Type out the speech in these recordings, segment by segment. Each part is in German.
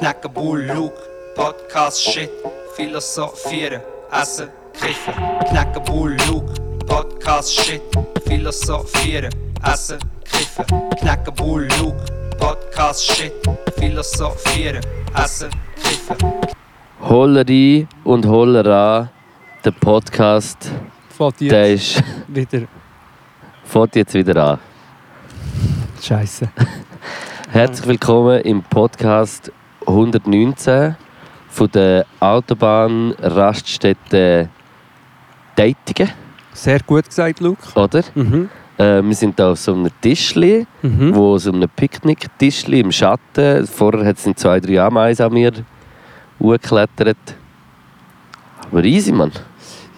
knacken Bull, Luke, Podcast, Shit, philosophieren, essen, kiffen. Knacken Bull, Luke, Podcast, Shit, philosophieren, essen, kiffen. Knacken Bull, Luke, Podcast, Shit, philosophieren, essen, kiffen. Holleri und Hollera, der Podcast, Fällt jetzt der ist, wieder. fängt jetzt wieder an. Scheiße. Herzlich willkommen im Podcast 119 von der Autobahnraststätte Deitigen, Sehr gut gesagt, Luke. oder? Mhm. Äh, wir sind da auf so einem Tischli, Mhm. wo so einem Picknicktischli im Schatten. Vorher hat es zwei, drei Ameisen an mir hochgeklettert. Aber easy, Mann.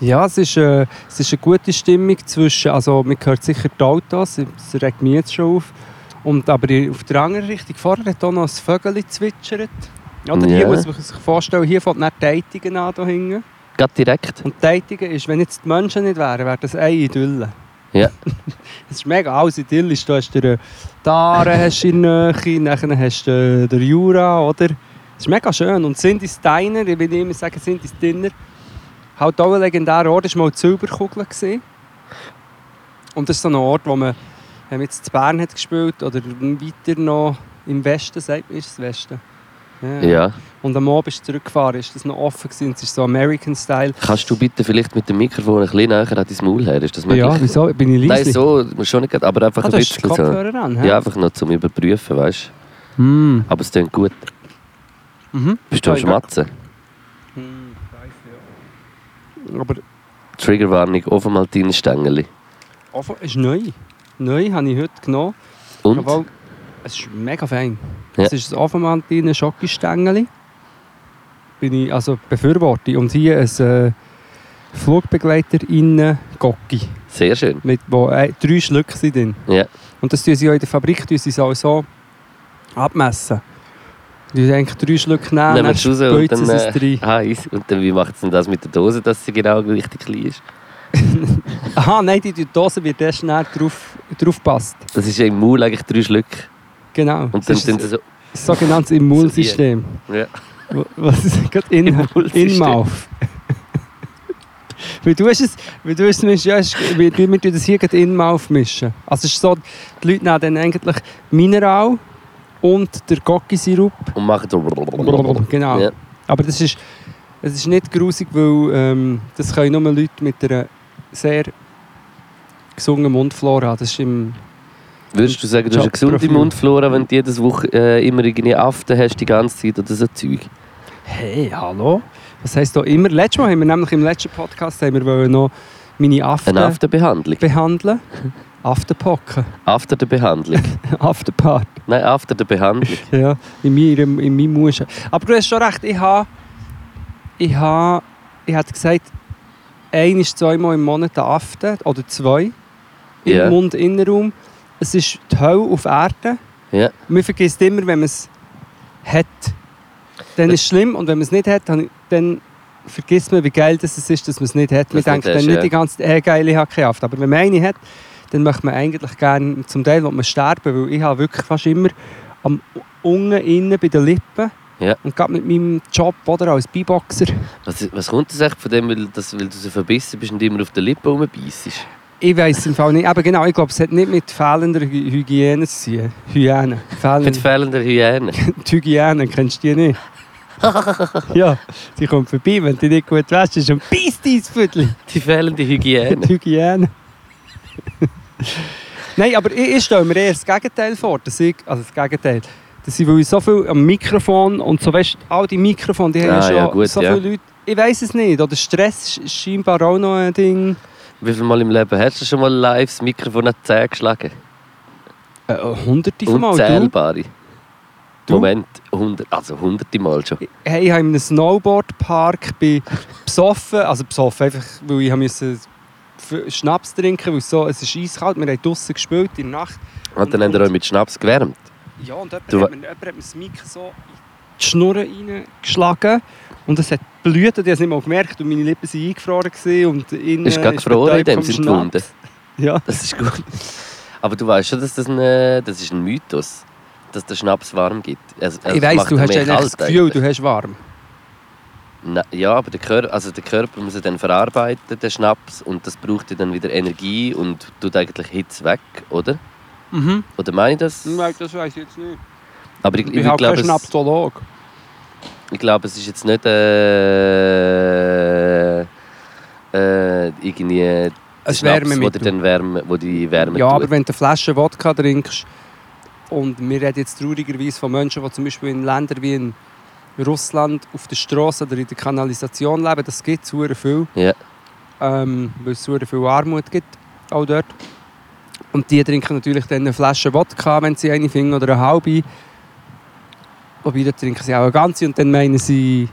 Ja, es ist, äh, es ist eine gute Stimmung zwischen. Also, man hört sicher die Autos, das regt mich jetzt schon auf. Und, aber auf der anderen Richtung vorher hat auch noch ein Vögel zwitschert. Oder hier muss man sich vorstellen, hier fängt nicht Datingen an. Da hinten. Geht direkt. Und Datingen ist, wenn jetzt die Menschen nicht wären, wäre das eine Idylle. Ja. Es ist mega alles idyllisch. Da hast du den Daren hast du in der Nähe, nachher hast du äh, den Jura, oder? Es ist mega schön. Und Cindy Steiner, ich will immer sagen Cindy Steiner, halt auch ein legendärer Ort, das war mal die Silberkugel. Und das ist so ein Ort, wo man, wenn man jetzt in Bern hat gespielt oder weiter noch im Westen, sagt man, ist es Westen? Ja. Und am Abend ist zurückgefahren, ist das noch offen gewesen. Es ist so American-Style. Kannst du bitte vielleicht mit dem Mikrofon ein bisschen näher an dein Maul her? Ist das möglich? Ja, wieso? Bin ich Nein, leise? so, muss schon nicht, aber einfach Ah, ein du bisschen so. An? Ja, einfach noch zum Überprüfen, weißt du. Hm. Aber es klingt gut. Mhm. Bist du am Ja, Schmatzen? Hm, Aber Triggerwarnung, Ofenmaltinenstängeli. offen ist neu. Neu habe ich heute genommen. Und? Obwohl, es ist mega fein. Ja. Es ist ein Offenmaltine Schokistängeli. Bin ich also befürworte. Und hier ein äh, Flugbegleiter in Gocki. Sehr schön. Mit wo äh, drei Schlücke sind drin. Ja. Und das tun sie auch in der Fabrik tun sie so, so abmessen. Die eigentlich drei Schlücke nehmen, Nehmen dann raus und dann, äh, heiß. Und dann, wie macht es denn das mit der Dose, dass sie genau richtig klein ist? Aha, nein, die Dose wird erst näher drauf, drauf passt. Das ist ja im Maul eigentlich drei Schlücke. Genau. Und dann das sie so... sogenanntes Immunsystem. Ja. Was ist gerade in, in Mouth? Weil du hast es, weil du es ja, es ist- wir, wir tun das hier gerade in Mouth mischen. Also es ist so, die Leute nehmen dann eigentlich Mineral und der Gocki-Sirup. Und machen so... Genau. Ja. Aber das ist, es ist nicht grusig, weil ähm, das können nur Leute mit einer sehr gesungenen Mundflora. Das ist im Würdest du sagen, du hast eine gesunde. Mundflora, wenn du jede Woche äh, immer irgendwie Aften hast die ganze Zeit oder so Zeug? Hey, hallo? Was heisst da immer? Letztes Mal haben wir nämlich im letzten Podcast haben wir noch meine Aften Eine Afterbehandlung. behandeln. Afterpocken. After der Behandlung. Afterpart. Nein, after der Behandlung. Ja, in meinem, in meinem Muschen. Aber du hast schon recht, ich habe... Ich habe... Ich hätte gesagt, ein bis zweimal im Monat Aften. Oder zwei. Im Ja. Mundinnenraum. Es ist die Hölle auf Erden. Ja. Man vergisst immer, wenn man es hat. Dann ist es schlimm. Und wenn man es nicht hat, dann, vergisst man, wie geil das ist, dass man es nicht hat. Man Dass du denkt nicht dann hast, nicht ja. die ganze Zeit, hey, geil, ich habe keine Haft. Aber wenn man eine hat, dann möchte man eigentlich gerne, zum Teil will man sterben, weil ich habe wirklich fast immer am unten innen bei den Lippen Ja. und gerade mit meinem Job oder als Beiboxer, Was, was kommt das echt von dem, weil, das, weil du so verbissen bist und immer auf den Lippen rumbeiссest? ich weiß im Fall nicht, aber genau, ich glaube, es hat nicht mit fehlender Hy- Hygiene zu tun. Hygiene. Mit Fehlende, fehlender Hygiene. die Hygiene, kennst du die nicht? ja, die kommt vorbei, wenn du nicht gut wäschst, ist und beißt dein Viertel. Die fehlende Hygiene. Die Hygiene. Nein, aber ich, ich stelle mir eher das Gegenteil vor. Dass ich, also das Gegenteil. Dass ich, weil ich so viel am Mikrofon und so weißt, all die Mikrofone, die haben Ah, ja schon ja, gut, so ja. viele Leute. Ich weiß es nicht. Oder Stress ist scheinbar auch noch ein Ding. Wie viel Mal im Leben hast du schon mal live das Mikrofon an die Zähne geschlagen? Äh, hunderte von Mal. Unzählbare. Du? Moment, hundert, also hunderte Mal schon. hey, ich habe in einem Snowboardpark bei besoffen, also besoffen, einfach, weil ich musste Schnaps trinken, weil es so, es ist eiskalt, wir haben draußen gespielt in der Nacht. Und dann habt ihr euch mit Schnaps gewärmt. Ja, und jemand, Du hat, mir, jemand hat mir das Mikro so in die Schnur reingeschlagen und es hat blutet, ich habe es nicht mal gemerkt und meine Lippen waren eingefroren gewesen und innen Ist gerade gefroren in dem sind die Schnaps. Wunden. Ja. Das ist gut. Aber du weißt schon, dass das ein, äh, das ist ein Mythos. dass der Schnaps warm gibt. Also, also ich weiss, du hast eigentlich das Gefühl, eigentlich. du hast warm. Na, ja, aber der Körper, also der Körper muss ihn dann verarbeiten, den Schnaps, und das braucht ja dann wieder Energie und tut eigentlich Hitze weg, oder? Mhm. Oder meine ich das? Nein, das weiß ich jetzt nicht. Aber ich, Ich ich, bin halt glaube, kein es, Schnapsolog. ich glaube, es ist jetzt nicht äh, äh, irgendwie Ein Schnaps, wo, Wärme, wo die Wärme Ja, tut. aber wenn du eine Flasche Wodka trinkst und wir reden jetzt traurigerweise von Menschen, die zum Beispiel in Ländern wie in Russland auf der Straße oder in der Kanalisation leben, das gibt es sehr viel, Ja. ähm, weil es sehr viel Armut gibt, auch dort. Und die trinken natürlich dann eine Flasche Wodka, wenn sie eine finden, oder eine halbe. Wobei, da trinken sie auch eine ganze und dann meinen sie,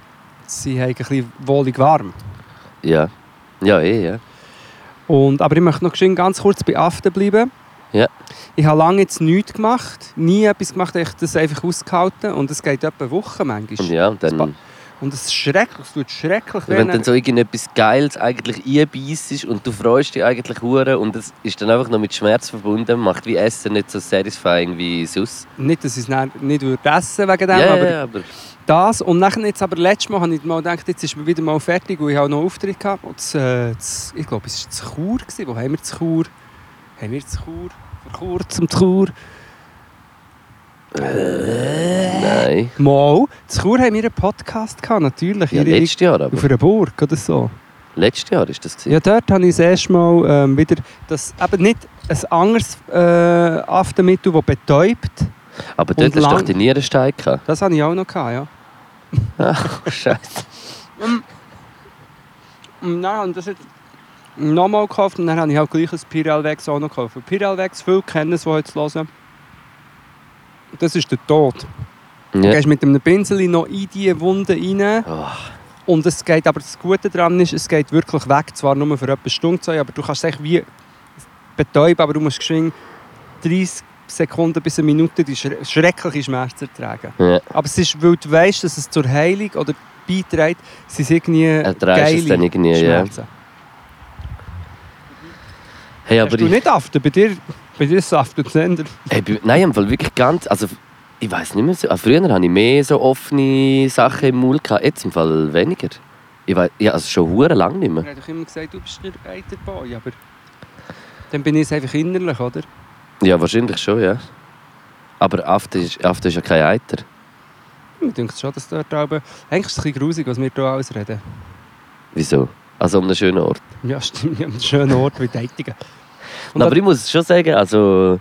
sie haben ein bisschen wohlig warm. Ja. Ja, eh, ja. Und, aber ich möchte noch ganz kurz bei Aften bleiben. Ja. Ich habe lange jetzt nichts gemacht, nie etwas gemacht, ich habe das einfach ausgehalten und es geht etwa eine Woche manchmal. Ja, und dann, Und es ist schrecklich, es tut schrecklich wenn dann so irgendetwas Geiles eigentlich einbeißt und du freust dich eigentlich hure und es ist dann einfach noch mit Schmerz verbunden, macht wie Essen nicht so satisfying wie sonst. Nicht, dass ich es dann nicht würde essen wegen dem, Ja, aber ja, aber das. Und nachher jetzt aber letztes Mal habe ich mal gedacht, jetzt ist mir wieder mal fertig und ich habe noch einen Auftritt gehabt. Und das, äh, das, ich glaube, es war zu Chur. Gewesen. Wo haben wir zu Chur? Haben wir zu Chur? Vor kurzem zu Chur? Nein. Mal. Zu Chur haben wir einen Podcast gehabt, natürlich. Ja, Ihre- letztes Jahr aber. Auf einer Burg oder so. Letztes Jahr ist das gewesen. Ja, dort habe ich das erste Mal ähm, wieder, das eben nicht ein anderes äh, Aftermittel, das betäubt. aber dort und hast du doch lang- den Nierenstein gehabt. Das habe ich auch noch gehabt, ja. Ach, Scheiße. Und dann habe ich das jetzt nochmal gekauft und dann habe ich auch gleich ein Pirelvex auch noch gekauft. Pirelvex, viele kennen es, die jetzt hören. Das ist der Tod. Du Ja. gehst mit einem Pinsel noch in diese Wunde rein. Oh, Und es geht, aber das Gute daran ist, es geht wirklich weg. Zwar nur für etwa eine Stunde, zwei, aber du kannst es echt wie betäuben, aber du musst geschwind 30 Sekunden bis eine Minute die schre- schreckliche Schmerzen ertragen. ja. Aber es ist, weil du weißt, dass es zur Heilung oder beiträgt, sind es irgendwie Erträgst es dann irgendwie, ja. Schmerzen. Hey, Hast aber du ich, nicht Aften? Bei dir, bei dir saftet es Sender. hey, bei- nein, im Fall wirklich ganz, also ich weiß nicht mehr so. ah, Früher hatte ich mehr so offene Sachen im Mund, gehabt, jetzt im Fall weniger. Ich weiß, ja, also schon hure lang nicht mehr. Ich habe doch immer gesagt, du bist der Eiterboy, aber dann bin ich es einfach innerlich, oder? Ja, wahrscheinlich schon, ja. Aber After ist, After ist ja kein Eiter. Ich denke schon, dass dort oben... Eigentlich ist es ein bisschen grusig, was wir hier alles reden. Wieso? Also an einem schönen Ort. Ja, stimmt. Ja, einen schönen Ort wie Deitigen. Und aber ich muss schon sagen, also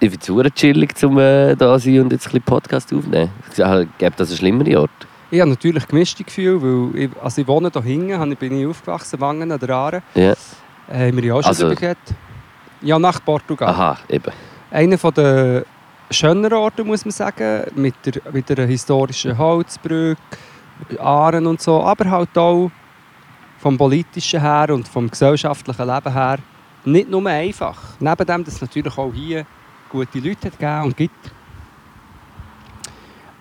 ich finde es chillig, um äh, da zu sein und jetzt ein bisschen Podcast aufnehmen. Gäbe das einen schlimmeren Ort? ich habe natürlich gemischte Gefühle, weil ich, also ich wohne hier hinten, bin ich aufgewachsen, Wangen an der Aare. Ja. Äh, haben wir ja auch schon Also-. Ja, nach Portugal. Aha, eben. Einer der schöneren Orte, muss man sagen, mit der, mit der historischen Holzbrücke, Aaren und so, aber halt auch vom politischen her und vom gesellschaftlichen Leben her nicht nur einfach. Neben dem, dass es natürlich auch hier gute Leute hat gegeben und gibt.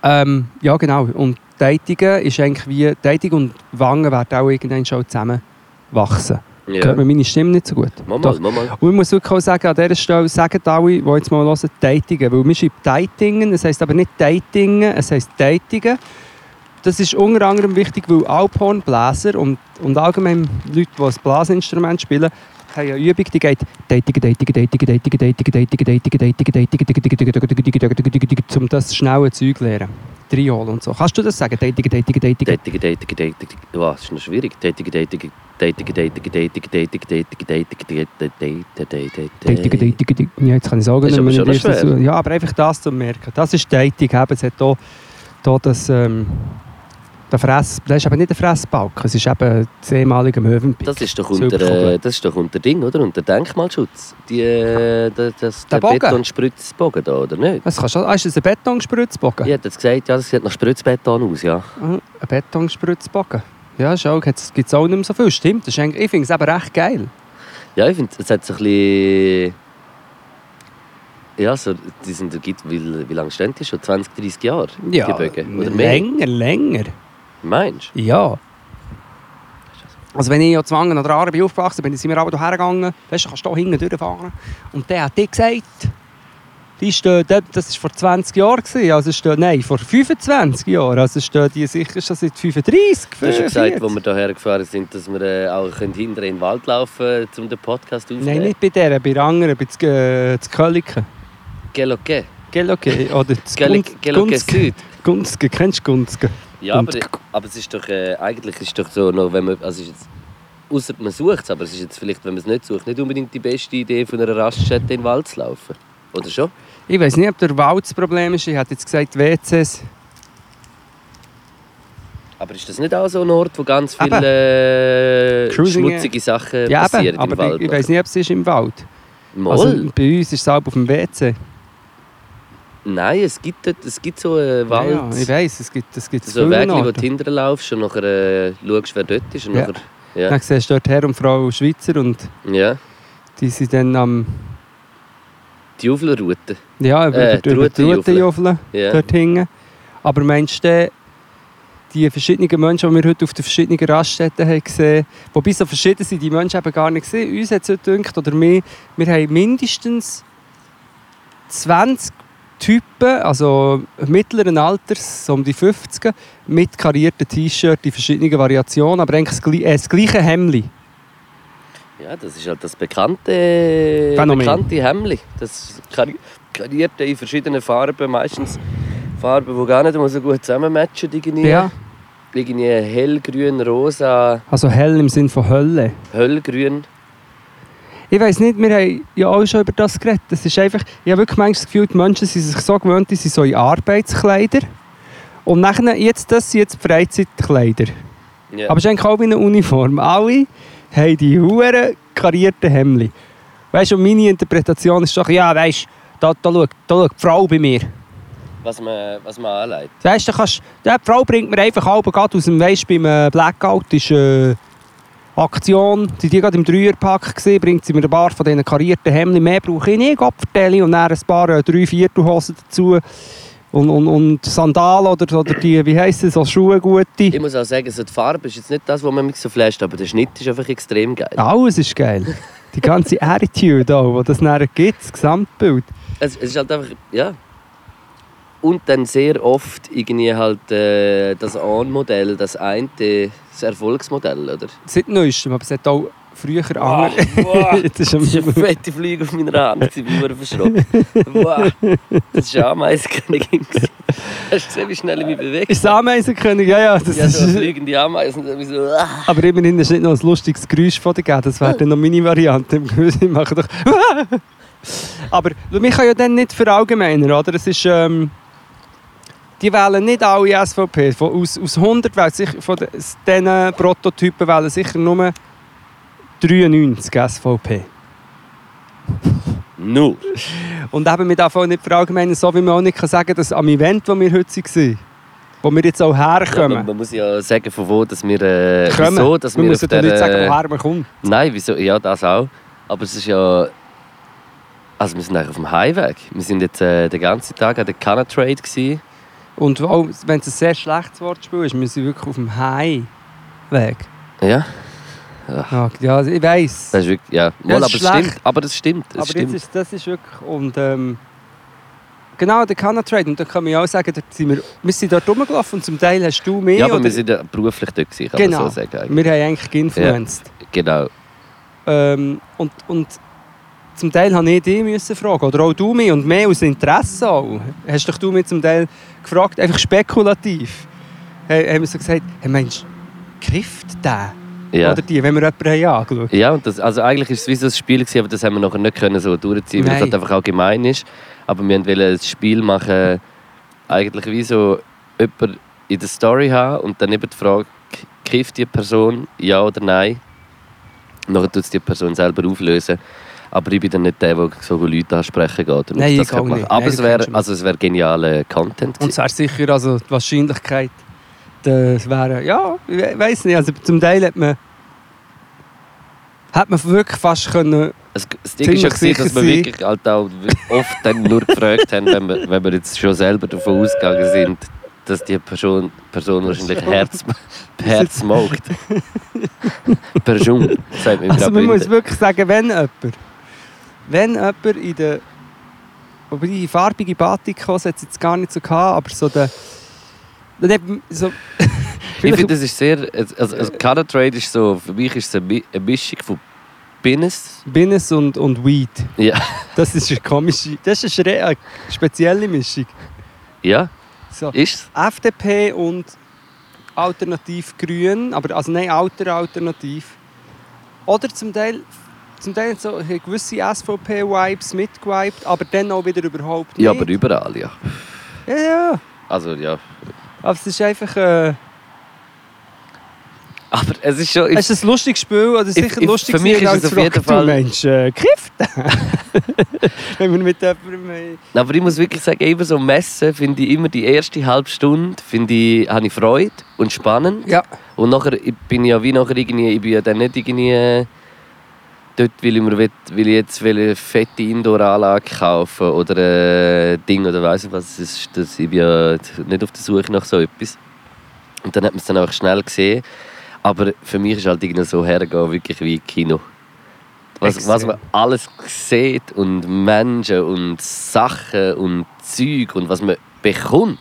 Ähm, ja, genau. Und Tätigen ist eigentlich wie, Tätig und Wangen werden auch irgendwann schon zusammen wachsen. Ja. Hört man meine Stimme nicht so gut? Mal, mal. Und ich muss wirklich auch sagen, an dieser Stelle sagen alle, die jetzt mal hören, Datingen. Weil wir schreiben Datingen, es heisst aber nicht Datingen, es heisst Datingen. Das ist unter anderem wichtig, weil Alphornbläser und, und allgemein Leute, die ein Blasinstrument spielen, haben eine Übung, die geht Datingen, Datingen, Datingen, Datingen, Datingen, Datingen, Datingen, Datingen, Datingen, Datingen, um das schnelle Zeug zu lernen. Reinholen und so. Kannst du das sagen? Datingen, Datingen. Dating, dating, dating. Wow, das ist noch schwierig. Dating, dating, dating, dating, dating, dating, dating, dating, dating, dating, Dating, Dating, Ja, jetzt kann ich sagen, ich noch das- schwer. ja, aber einfach das zu merken. Das ist Dating. Eben, es hat hier, das, ähm, der Fress, das ist aber nicht der Fressbalken, es ist eben das ehemalige Möwenpick. Das ist doch unter, äh, das ist doch unter Ding, oder? Unter Denkmalschutz. Die, äh, das, das, Der der Bogen? Betonspritzbogen da, oder nicht? Was kannst du, ah, ist das ein Betonspritzbogen? Ich hätte jetzt gesagt, ja, das sieht nach Spritzbeton aus, ja. Ah, Ein Betonspritzbogen. Ja, schau, jetzt gibt es auch nicht mehr so viel. Stimmt, das ist eigentlich, ich finde es aber recht geil. Ja, ich finde, es hat so ein bisschen... Ja, so, die sind, gibt, wie, wie lange stehen die schon? 20, 30 Jahre? die Bögen? Oder mehr? länger, länger. Meinst Ja. Also wenn ich ja zwangen oder Aare bin aufgewachsen bin, sind wir aber hierher gegangen. Weißt du, du kannst hier hinten durchfahren. Und der hat dir gesagt, die stehen, dort- das war vor 20 Jahren, gewesen, also stehen, nein, vor 25 Jahren, also stehen die sicher schon seit 35, Du hast gesagt, 40. wo wir hierher gefahren sind, dass wir äh, auch hinter in den Wald laufen können, um den Podcast aufzunehmen. Nein, nicht bei der, bei der anderen, bei äh, zu Köliken. Gell, okay. Gell, okay, oder zu Gunzge. Süd. Gunzge, kennst du Gunzge? Ja, aber, aber es ist doch, äh, eigentlich ist doch so, noch, wenn man, also ist jetzt, ausser man sucht es, aber es ist jetzt vielleicht, wenn man es nicht sucht, nicht unbedingt die beste Idee, von einer Raststätte in den Wald zu laufen. Oder schon? Ich weiß nicht, ob der Wald das Problem ist, ich hätte jetzt gesagt WCs. Aber ist das nicht auch so ein Ort, wo ganz viele äh, schmutzige Sachen Ja, passieren eben, im aber Wald? ich, ich weiß nicht, ob es ist im Wald. Mal? Also bei uns ist es halb auf dem WC. Nein, es gibt, dort, es gibt so einen Wald. Ja, ich weiß, es gibt, es gibt so viele Weg, wo du hinterher laufst und nachher äh, schaust, wer dort ist. Und Ja. nachher, ja. Dann siehst du dort Herr und Frau Schweizer und ja, die sind dann am... die Uflerroute. Ja, über, Äh, über, die. Routenjuffeln Ja. dort hinten. Aber meinst du, die verschiedenen Menschen, die wir heute auf den verschiedenen Raststätten haben gesehen wobei so verschieden sind die Menschen eben gar nicht gesehen. Uns hat es heute gedacht, oder wir, wir haben mindestens 20 Typen, also mittleren Alters, so um die 50, mit karierten T-Shirts in verschiedenen Variationen, aber eigentlich das, äh, das gleiche Hemd. ja, das ist halt das bekannte, Phänomen. bekannte Hemli. Das kari- karierte in verschiedenen Farben, meistens Farben, die gar nicht mal so gut zusammenmatchen. Irgendwie, Ja, irgendwie hellgrün, rosa, also hell im Sinn von Hölle. hellgrün. Ich weiß nicht, wir haben ja auch schon über das geredet. Das ist einfach, ich habe wirklich manchmal das Gefühl, die Menschen sind sich so gewöhnt, die sind so in Arbeitskleider. Und nachher, jetzt, das sind jetzt Freizeitkleider. Ja. Aber es ist eigentlich auch wie eine Uniform. Alle haben die huren karierten Hemden. Weißt du, meine Interpretation ist doch, ja, weißt da, da, schaut, da schaut die Frau bei mir. was, man, was man anlegt. Weißt du, kannst, die Frau bringt mir einfach halb gerade aus dem, weißt beim äh, Blackout ist äh, Aktion, die die gerade im Dreierpack gesehen, bringt sie mir ein paar von diesen karierten Hemden. Mehr brauche ich nicht, Gottverdeli und dann ein paar äh, drei Viertelhosen dazu. Und, und, und Sandalen oder, oder die, wie heisst es, so Schuhe gute. Ich muss auch sagen, so die Farbe ist jetzt nicht das, was man mich so flasht, aber der Schnitt ist einfach extrem geil. Alles ist geil. Die ganze Attitude auch, die das nachher gibt, das Gesamtbild. Es, es ist halt einfach, ja. Und dann sehr oft irgendwie halt äh, das On-Modell, das eine, das Erfolgsmodell, oder? Seit neuestem, aber es hat auch früher Wow, andere. wow. das ist Das ist eine am- fette Fliege auf meiner Hand, ich bin verschrocken. Wow. Das war eine Ameisenkönigin. Hast du gesehen, wie schnell ich mich bewege? ist das Ameisenkönig? Ja, ja. Das Ja, so ist, fliegende Ameisen. so, ah. aber immerhin ist nicht noch ein lustiges Geräusch von dir gegeben. Das wäre dann noch meine Variante. Ich mache doch. aber wir können ja dann nicht verallgemeinern, oder? Es ist. Ähm, die wählen nicht alle SVP. Von, aus, aus 100 wählen sicher, von diesen Prototypen wählen sicher nur 93 SVP. Nur. Und eben, wir dürfen auch nicht verallgemeinern, so wie man auch nicht kann sagen dass am Event, wo wir heute waren, wo wir jetzt auch Ja, herkommen, man, man muss ja sagen, von wo dass wir, äh, kommen. wieso, dass wir wir müssen ja nicht sagen, woher man kommt. Nein, wieso? Ja, das auch. Aber es ist ja. Also wir sind eigentlich auf dem Highweg. Wir sind jetzt äh, den ganzen Tag an der Canna Trade gewesen. Und auch wenn es ein sehr schlechtes Wortspiel ist, wir sind wirklich auf dem High-Weg. Ja, Ja, ja, ich weiß. das ist wirklich. Ja, Ja, Mal, aber ist stimmt. Aber das stimmt. Es Aber stimmt. jetzt ist, das ist wirklich... Und, ähm, genau, der Canna Trade. Und da kann man ja auch sagen, dort sind wir, wir sind dort rumgelaufen und zum Teil hast du mehr. ja, aber oder, wir sind ja beruflich dort gewesen, kann Genau. man so sagen. eigentlich. wir haben eigentlich geinfluenced. Genau. Ähm, und, und zum Teil habe ich dich müssen fragen, oder auch du mich, und mehr aus Interesse auch. Hast doch du mich zum Teil gefragt, einfach spekulativ. Haben wir so gesagt, hey, meinst du, grifft der? Ja. Oder die, wenn wir jemanden haben angeschaut Ja, und das, also eigentlich war es wie so ein Spiel, gewesen, aber das haben wir nachher nicht können so durchziehen, weil es Nein. halt einfach auch gemein ist. Aber wir wollten ein Spiel machen, eigentlich wie so jemand in der Story haben und dann eben die Frage, kifft die Person, ja oder nein? Und dann tut es die Person selber auflösen. Aber ich bin dann nicht der, der so Leute ansprechen geht. Und Nein, das ich auch nicht. Aber Nein, es wäre also es wär genialer Content Und es gewesen. wäre sicher, also die Wahrscheinlichkeit, das wäre, ja, ich weiß nicht, also zum Teil hat man, hat man wirklich fast können, Es- Das Ding ist ja, gewesen, dass wir wirklich halt auch oft dann nur gefragt haben, wenn wir, wenn wir jetzt schon selber davon ausgegangen sind, dass die Person, Person wahrscheinlich Herz, Herz smoked. Person, sagt man also man muss wirklich sagen, wenn jemand, wenn jemand in der Wobei die farbige Batikhose hat es jetzt gar nicht so gehabt, aber so der... so, Ich finde, das ist sehr. Also, also Color Trade ist so. Für mich ist es eine Mi- eine Mischung von Business. Business und, und Weed. Ja. Das ist eine komische... Das ist eine, eine spezielle Mischung. Ja, So. ist FDP und Alternativ Grün, aber also nein, alter Alternativ. Oder zum Teil, zum Teil so gewisse SVP-Vibes mitgewiped, aber dann auch wieder überhaupt nicht. Ja, aber überall, ja. Ja, ja. Also, ja. Aber es ist einfach äh, Aber es ist schon. es ist ein lustiges Spiel, oder Ich- sicher ich- lustig für mich ist es auf jeden Fall- Mensch, äh, gekifft. Wenn man mit jemandem... äh, Aber ich muss wirklich sagen, immer so Messen finde ich immer die erste halbe Stunde finde ich, habe ich Freude und spannend. Ja. Und nachher ich bin ich ja wie nachher irgendwie, ich bin ja dann nicht irgendwie äh, dort, weil ich, mir will, will ich jetzt eine fette Indoor-Anlage kaufen oder ein Ding oder weiss ich was. Ist, das, ich bin ja nicht auf der Suche nach so etwas. Und dann hat man es dann auch schnell gesehen. Aber für mich ist halt irgendwie so hergehen, wirklich wie Kino. Was, was man alles sieht und Menschen und Sachen und Zeug und was man bekommt.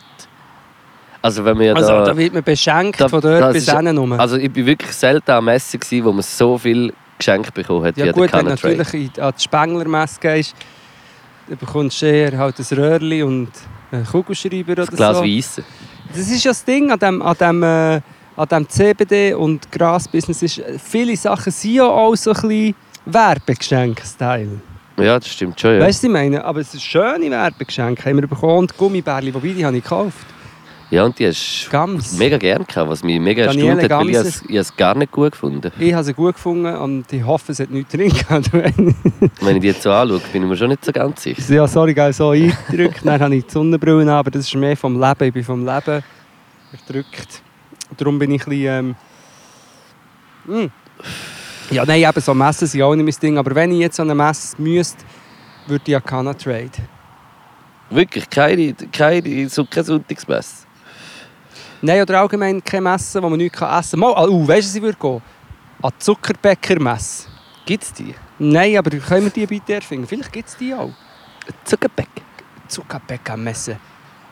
Also wenn man ja Also da, da wird man beschenkt Da- von dort bis hinten rum. also ich bin wirklich selten an Messen wo man so viel Geschenk bekommen hat Ja gut, wenn du natürlich in, an die Spenglermesse gehst, dann bekommst du eher halt ein Röhrli und einen Kugelschreiber oder Das Glas so. Weisse. Das ist ja das Ding an dem, an dem, äh, an dem CBD und Gras-Business. ist, äh, Viele Sachen sind ja auch so ein bisschen Werbegeschenke-Style. Ja, das stimmt schon. Ja. Weißt du, ich meine? Aber es sind schöne Werbegeschenke. Haben wir bekommen und Gummibärli, wobei die habe ich gekauft. Ja, und die hast du Gams. mega gern gehabt, was mich mega erstaunt hat, weil ich es- ich es gar nicht gut gefunden. Ich habe sie gut gefunden und ich hoffe, es hat nichts drin gehabt. Wenn ich die jetzt so anschaue, bin ich mir schon nicht so ganz sicher. ja, sorry, gell, so eingedrückt. Dann habe ich die Sonnenbrille an, aber das ist mehr vom Leben. Ich bin vom Leben erdrückt. Darum bin ich ein bisschen... Ähm, mm. Ja, nein, eben so Messen sind auch nicht mein Ding. Aber wenn ich jetzt an eine Messe müsste, würde ich ja Canna Trade. Wirklich, keine, keine, so kein Sonntagsmesse. Nein, oder allgemein keine Messe, wo man nichts essen kann. Mal, ah, uh, weißt du, ich würde gehen? An die Zuckerbäckermesse. Gibt es die? Nein, aber können wir die bitte erfinden? Vielleicht gibt es die auch. Zuckerbäck. Zuckerbäckermesse.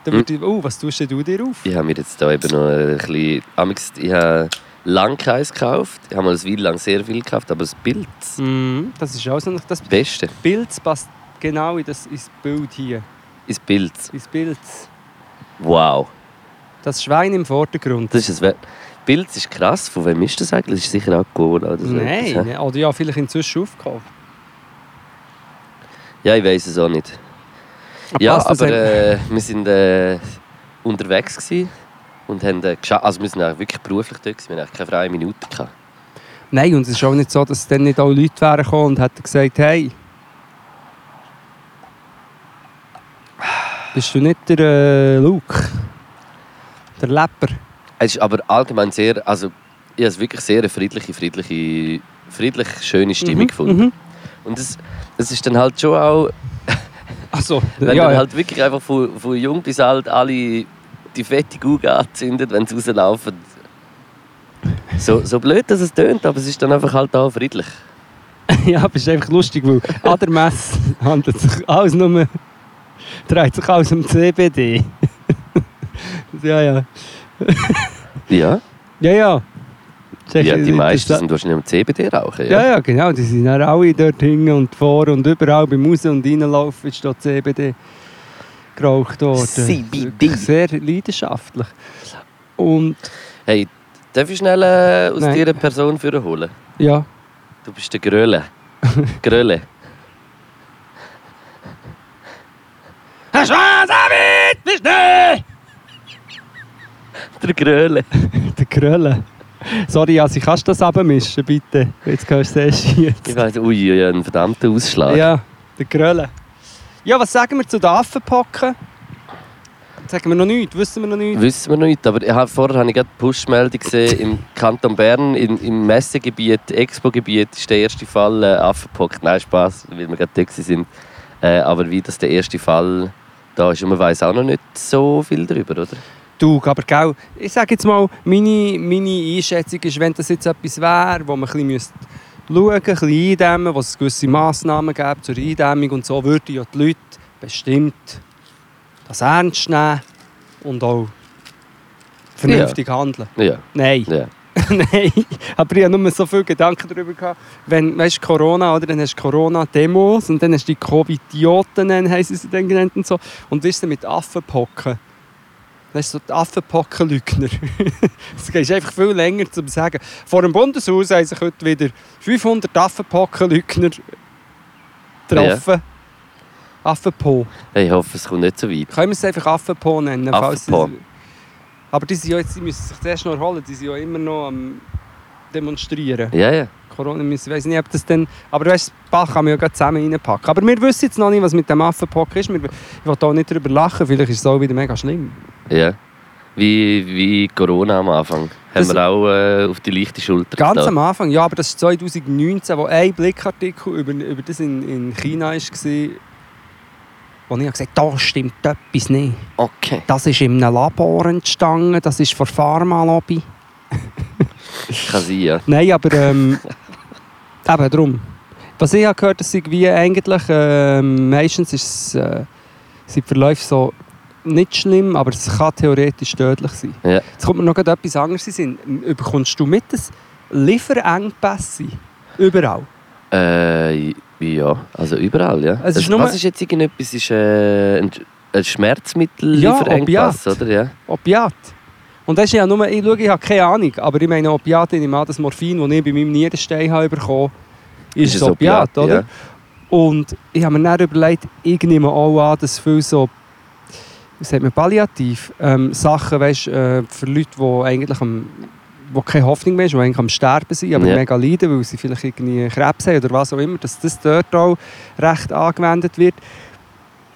Da würde ich, oh, was tust denn du dir auf? Ich habe mir jetzt da eben noch ein bisschen... amigs- Ich habe lange keins gekauft. Ich habe mal eine Weile lang sehr viel gekauft, aber das Pilz, Mhm, das ist auch so. Das das Beste, Bild passt genau in das, ins Bild hier. ist Pilz. Ins Bild. Wow. Das Schwein im Vordergrund. Das ist wert. Pilz ist krass. Von wem ist das eigentlich? Das ist sicher auch Cola oder so. Nein, ne- oder ja, vielleicht inzwischen aufgekauft. Ja, ich weiß es auch nicht. Ja, passt das aber äh, wir sind äh, unterwegs gewesen und haben äh, gescha- Also wir sind auch wirklich beruflich dort gewesen. Wir hatten keine freie Minute. Gehabt. Nein, und es ist auch nicht so, dass dann nicht auch Leute wären gekommen und hätten gesagt, hey, bist du nicht der äh, Luke? Der Lepper? Es ist aber allgemein sehr... Also ich habe wirklich sehr eine friedliche, friedliche, friedlich schöne Stimmung gefunden. Mhm. Und es, es ist dann halt schon auch... Achso, Wenn ja, dann ja. halt wirklich einfach von, von jung bis alt alle die fette Gugge anzündet, wenn sie rauslaufen. So, so blöd, dass es tönt, aber es ist dann einfach halt auch friedlich. ja, aber es ist einfach lustig, weil an der Messe handelt sich alles nur, dreht sich alles um CBD. Ja, ja. Ja, Ja, ja. Ja die meisten sind wahrscheinlich am CBD rauchen. Ja, Ja. ja, genau. Die sind dann alle dort hinten und vor und überall beim Raus- und Reinlaufen ist dort CBD geraucht worden. CBD. Sehr leidenschaftlich. Und Hey, darf ich schnell äh, aus Nein. dir eine Person für holen? ja, Du bist der Gröle. Gröle. Herr Schwanzabit, bist du? Der Gröle. Der Krölle. Sorry, also kannst du das abmischen, bitte? Jetzt hörst du es jetzt. Ich weiß, ui, ja, ein verdammter Ausschlag. Ja, der Krölle. Ja, was sagen wir zu den Affenpocken? Sagen wir noch nichts, wissen wir noch nichts? Wissen wir noch nicht, aber ich habe, vorher habe ich gerade eine Push-Meldung gesehen, im Kanton Bern, in, im Messegebiet, Expo-Gebiet, ist der erste Fall äh, Affenpock. Nein, Spaß, weil wir gerade da sind. Äh, aber wie das der erste Fall da ist, und man weiß auch noch nicht so viel darüber, oder? Du, aber gell, ich sage jetzt mal, meine, meine Einschätzung ist, wenn das jetzt etwas wäre, wo man ein bisschen schauen müsste, ein bisschen eindämmen, wo es gewisse Massnahmen gäbe zur Eindämmung und so, würden ja die Leute bestimmt das ernst nehmen und auch vernünftig handeln. Ja, Nein. ja. Nein, aber ich habe nur so viele Gedanken darüber gehabt. Wenn, weißt Corona, oder? Dann hast du Corona-Demos und dann hast du die Covid-Idioten, haben sie dann genannt und so. Und es denn mit Affenpocken? Weißt du, so die Affenpocken-Lügner. Es geht einfach viel länger zu sagen. Vor dem Bundeshaus haben sich heute wieder 500 Affenpocken-Lügner getroffen. Affenpo. Ich hoffe, es kommt nicht so weit. Können wir es einfach Affenpo nennen? Affenpo. sie- Aber die, sind ja jetzt, die müssen sich zuerst noch erholen. Die sind ja immer noch am Demonstrieren. Ja, ja. Corona, ich weiß nicht, ob das dann... Aber weißt, das Bach kann man ja gleich zusammen reinpacken. Aber wir wissen jetzt noch nicht, was mit dem Affenpock ist. Wir, ich will da nicht darüber lachen. Vielleicht ist es auch wieder mega schlimm. Ja. Wie, wie Corona am Anfang. Das- Haben wir auch äh, auf die leichte Schulter Ganz getan. am Anfang, ja, aber das ist 2019, wo ein Blickartikel über, über das in, in China war, wo ich gesagt habe, da stimmt etwas nicht. Okay. Das ist in einem Labor entstanden, das ist von Pharma-Lobby. Kann sein, ja. Nein, aber ähm, eben darum. Was ich habe gehört, dass wie eigentlich ähm, meistens ist es, äh, sind Verläufe so nicht schlimm, aber es kann theoretisch tödlich sein. Ja. Jetzt kommt mir noch etwas anderes in den Sinn. Bekommst du mit, dass Lieferengpässe? Überall. Äh, ja, also überall, ja. Es ist Also, was ist jetzt irgendetwas? Ist äh, ein, ein Schmerzmittel Ja, Opiat. oder? Ja. Opiat. Und das ist ja nur, ich, schaue, ich habe keine Ahnung, aber ich meine Opiat, ich nehme an, das Morphin, das ich bei meinem Nierenstein habe bekommen ist, Ist ein Opiat, Opiat, oder? ja. Und ich habe mir dann überlegt, ich nehme auch an, dass viel so, wie sagt man, palliativ, ähm, Sachen, weißt, äh, für Leute, die eigentlich am, wo keine Hoffnung mehr ist, die eigentlich am Sterben sind, aber Ja. mega leiden, weil sie vielleicht irgendwie Krebs haben oder was auch immer, dass das dort auch recht angewendet wird.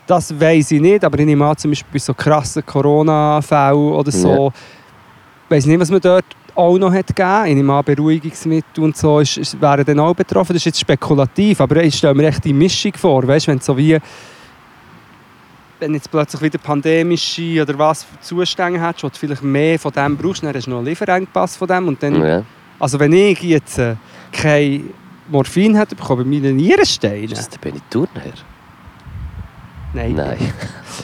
Das weiß ich nicht, aber ich nehme an, zum Beispiel bei so krassen Corona-Fällen oder so, weiß nicht, was man dort auch noch hat gegeben. Ich nehme an, Beruhigungsmittel und so ist, ist, wären dann auch betroffen. Das ist jetzt spekulativ, aber ich stelle mir echt die Mischung vor. Weißt, wenn so wie wenn jetzt plötzlich wieder pandemische oder was für Zustände hast, wo du vielleicht mehr von dem brauchst, dann hast du noch einen Lieferengpass von dem und dann, ja. also wenn ich jetzt äh, kein Morphin hätte bekommen bei meinen Nierensteinen, Ist das der Benny Turner? nein. Nein.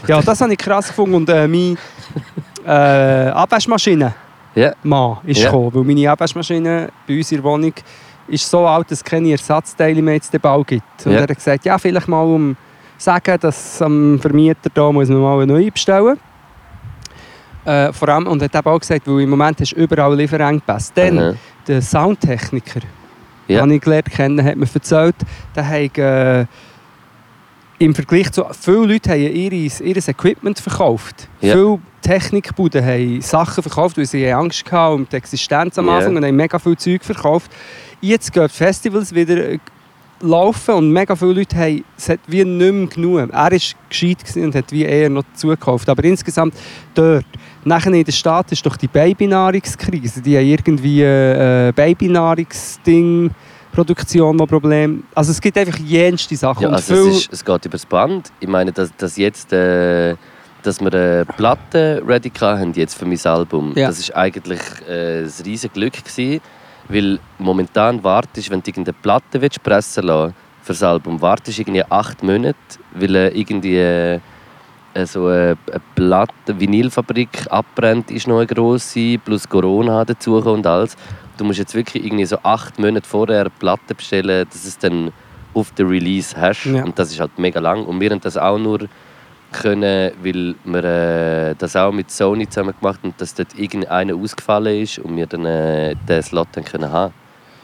Ja, das habe ich krass gefunden und äh, meine äh, Abwaschmaschine Ja. Mann ist Ja. gekommen, weil meine Abwaschmaschine bei uns in der Wohnung ist so alt, dass es keine Ersatzteile mehr zu dem Bau gibt. Und Ja. er hat gesagt, ja, vielleicht mal um sagen, dass am Vermieter da muss man mal eine neue bestellen. Äh, vor allem, und er hat eben auch gesagt, weil im Moment du überall Lieferengpässe. Dann, Aha. der Soundtechniker, Ja. habe ich gelernt kennen, hat mir erzählt, der hat äh, im Vergleich zu viele Leute haben ihr, ihr Equipment verkauft. Ja. Viele Technikbuden haben Sachen verkauft, weil sie Angst hatten um die Existenz am. Anfang und haben mega viel Zeug verkauft. Jetzt gehen die Festivals wieder äh, laufen und mega viele Leute haben, es hat wie nicht mehr genug. Er war gescheit und hat wie eher noch zugekauft. Aber insgesamt dort, nachher in der Stadt ist doch die Babynahrungskrise. Die haben irgendwie äh, Babynahrungsding, Produktion, das Problem. Also es gibt einfach jenste Sachen. Ja, also es, ist, es geht über das Band. Ich meine, dass, dass jetzt äh, dass wir eine Platte ready haben jetzt für mein Album, Ja. das ist eigentlich äh, ein riesiges Glück gewesen, weil momentan wartest, wenn du irgendeine Platte willst pressen lassen für das Album, wartest du irgendwie acht Monate, weil äh, irgendwie äh, äh, so eine, eine Platte, Vinylfabrik abbrennt, ist noch eine grosse, plus Corona dazu und alles. Du musst jetzt wirklich irgendwie so acht Monate vorher eine Platte bestellen, dass es dann auf den Release hast. Ja. Und das ist halt mega lang. Und wir haben das auch nur können, weil wir äh, das auch mit Sony zusammen gemacht haben und dass dort irgendeiner ausgefallen ist und wir dann äh, den Slot dann können haben.